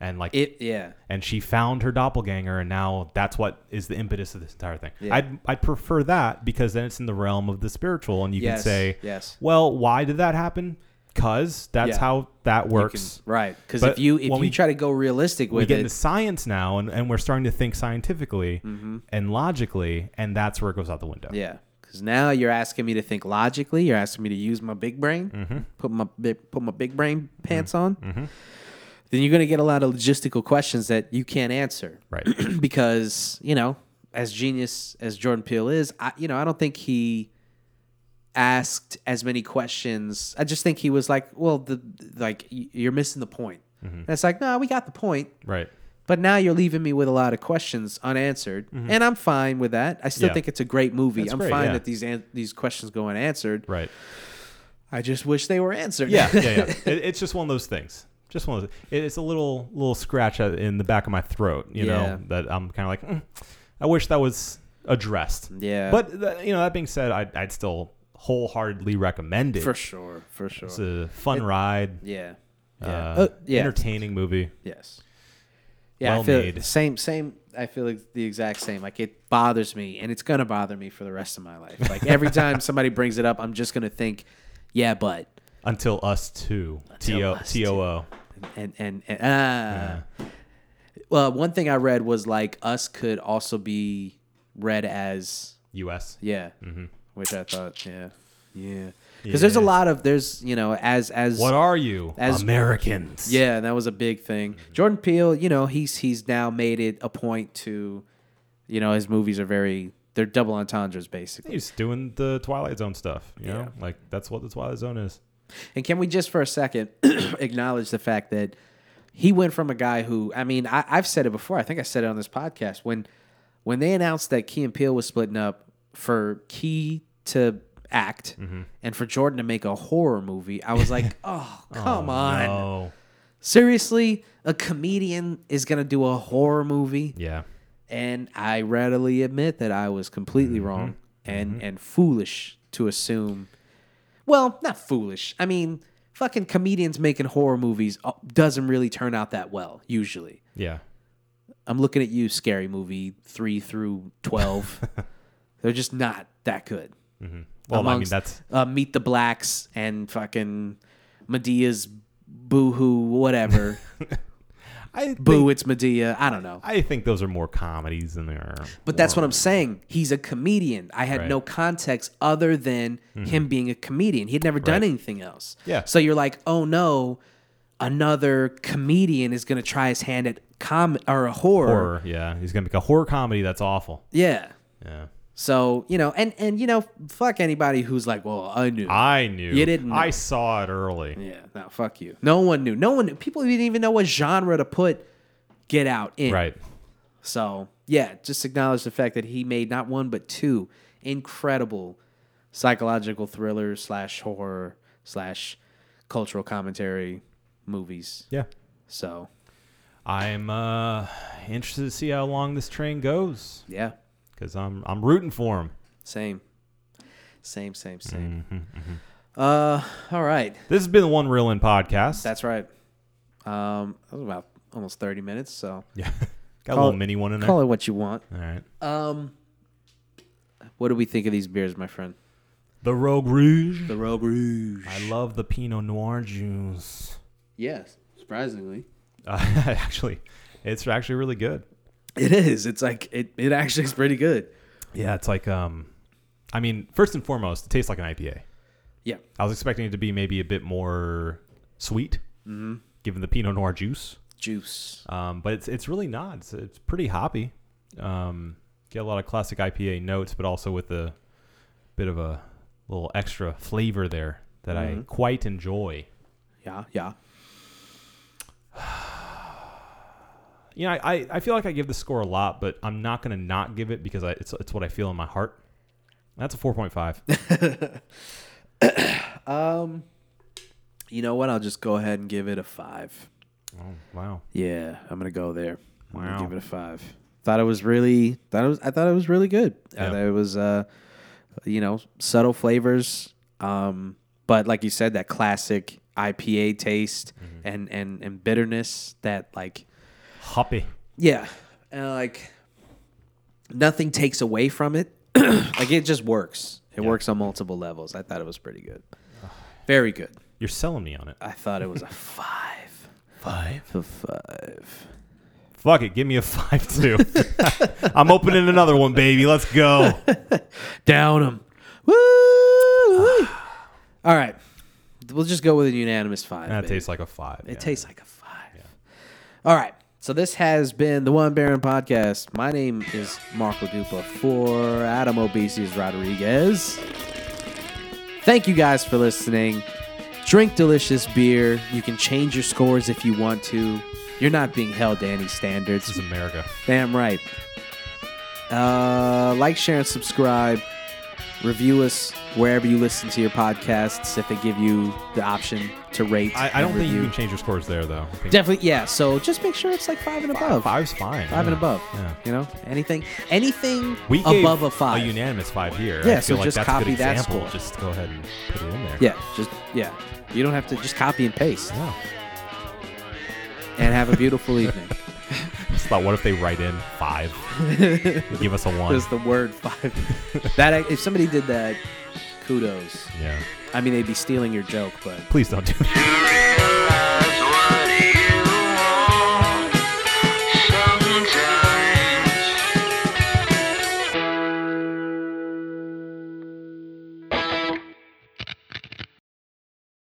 And like it yeah. and she found her doppelganger and now that's what is the impetus of this entire thing. Yeah. I'd I'd prefer that because then it's in the realm of the spiritual and you Yes, can say, yes. Well, why did that happen? Cause that's Yeah. how that You can- works. right? Because if you if you we- try to go realistic we with get it, into science now and, and we're starting to think scientifically Mm-hmm. and logically and that's where it goes out the window Yeah, because now you're asking me to think logically. You're asking me to use my big brain, Mm-hmm. put my big, put my big brain pants on. Then you're gonna get a lot of logistical questions that you can't answer, right (clears throat) because you know, as genius as Jordan Peele is, I you know I don't think he asked as many questions. I just think he was like, well, the like you're missing the point. Mm-hmm. And it's like, no, we got the point. right But now you're leaving me with a lot of questions unanswered, and I'm fine with that. I still Mm-hmm. Yeah. think it's a great movie. That's I'm great, fine yeah. that these an- these questions go unanswered. right I just wish they were answered. yeah yeah yeah (laughs) it, it's just one of those things just one of those it- it's a little little scratch in the back of my throat you Yeah. know that i'm kind of like mm, i wish that was addressed Yeah. but th- you know that being said i'd, I'd still wholeheartedly recommend it for sure, for sure. it's a fun ride yeah, uh, yeah, Uh, yeah. entertaining movie Yes. Yeah, Well I feel made. same same I feel like the exact same. Like it bothers me, and it's gonna bother me for the rest of my life. (laughs) Like every time somebody brings it up, I'm just gonna think, yeah, but Until us two. Until T O us T O O. and and, and ah. Well, one thing I read was like us could also be read as U.S. yeah, which I thought yeah, yeah, because there's a lot of there's you know as as What are you? As- Americans. Yeah, that was a big thing. Mm-hmm. Jordan Peele, you know, he's he's now made it a point to, you know, his movies are very they're double entendres basically. He's doing the Twilight Zone stuff. You Yeah. know, like that's what the Twilight Zone is. And can we just for a second (coughs) acknowledge the fact that he went from a guy who I mean I, I've said it before. I think I said it on this podcast when when they announced that Key and Peele was splitting up for Key to act and for Jordan to make a horror movie. I was like, (laughs) oh come on. Oh, Seriously, a comedian is gonna do a horror movie, yeah. and I readily admit that I was completely Mm-hmm. wrong and and foolish to assume. Well, not foolish. I mean, fucking comedians making horror movies uh, doesn't really turn out that well usually. Yeah. I'm looking at you, Scary Movie three through twelve. (laughs) They're just not that good. Well, I mean, that's uh, Meet the Blacks and fucking Madea's Boohoo, whatever. (laughs) I think, Boo, it's Madea. I don't know. I think those are more comedies than they are. But that's what I'm saying. He's a comedian. I had Right. no context other than him being a comedian. He had never done Right. anything else. Yeah. So you're like, oh no, another comedian is gonna try his hand at com or a horror. horror. Yeah, he's gonna make a horror comedy. That's awful. Yeah. Yeah. So you know, and and you know, fuck anybody who's like, well, I knew. I knew. You didn't know. I saw it early. yeah. No, fuck you. No one knew. No one. Knew. People didn't even know what genre to put Get Out in. Right. So yeah, just acknowledge the fact that he made not one but two incredible psychological thriller slash horror slash cultural commentary movies. Yeah. So I'm uh interested to see how long this train goes yeah, because I'm I'm rooting for him. same, same, same, same. Mm-hmm, Uh, all right, This has been the One Reel In podcast. that's right. Um, that was about almost thirty minutes. So (laughs) yeah. Got a little it- mini one in there. call it what you want. All right. Um, what do we think of these beers, my friend? The Rogue Rouge. The Rogue Rouge. I love the Pinot Noir juice. Yes, surprisingly. Uh, (laughs) actually, it's actually really good. It is. It's like it. It actually is pretty good. Yeah, it's like um, I mean, first and foremost, it tastes like an IPA. Yeah. I was expecting it to be maybe a bit more sweet, mm-hmm. given the Pinot Noir juice. Juice. Um, but it's it's really not. It's, it's pretty hoppy. Um, get a lot of classic IPA notes, but also with a bit of a little extra flavor there that I quite enjoy. Yeah. Yeah. You know, I, I, I feel like I give the score a lot, but I'm not going to not give it because I, it's, it's what I feel in my heart. That's a 4.5. (laughs) (coughs) Um, you know what? I'll just go ahead and give it a five. oh, wow. Yeah, I'm gonna go there. Wow. give it a five. Thought it was really. Thought it was. I thought it was really good. I Yeah. thought it was. Uh, you know, subtle flavors. Um, but like you said, that classic IPA taste and and and bitterness. That like Hoppy. Yeah, and like nothing takes away from it. (clears throat) like it just works. It Yeah. works on multiple levels. I thought it was pretty good. Very good. You're selling me on it. I thought it was a five. Five. A five. Fuck it. Give me a 5 too. (laughs) I'm opening another one, baby. Let's go. (laughs) Down them. Woo! (sighs) All right. We'll just go with a unanimous five. That baby. tastes like a 5. It tastes like a five. All right. So this has been the One Beer In podcast. My name is Mark LaDupa for Adam Obesius Rodriguez. Thank you guys for listening. Drink delicious beer. You can change your scores if you want to. You're not being held to any standards. This is America. Damn right. Uh, like, share, and subscribe. Review us wherever you listen to your podcasts if they give you the option to rate. I, I don't think you review. can change your scores there, though. I think Definitely, yeah. So just make sure it's like five and above. Five's fine. Five and yeah. above. Yeah. You know, anything, anything We gave above a five. a unanimous five here. Yeah, I so feel like just that's a good copy that example. score. Just go ahead and put it in there. yeah, just yeah. You don't have to just copy and paste Yeah. and have a beautiful (laughs) evening. just thought, what if they write in five? (laughs) give us a one. Just the word five. that if somebody did that, kudos. yeah. I mean, they'd be stealing your joke, but please don't do that.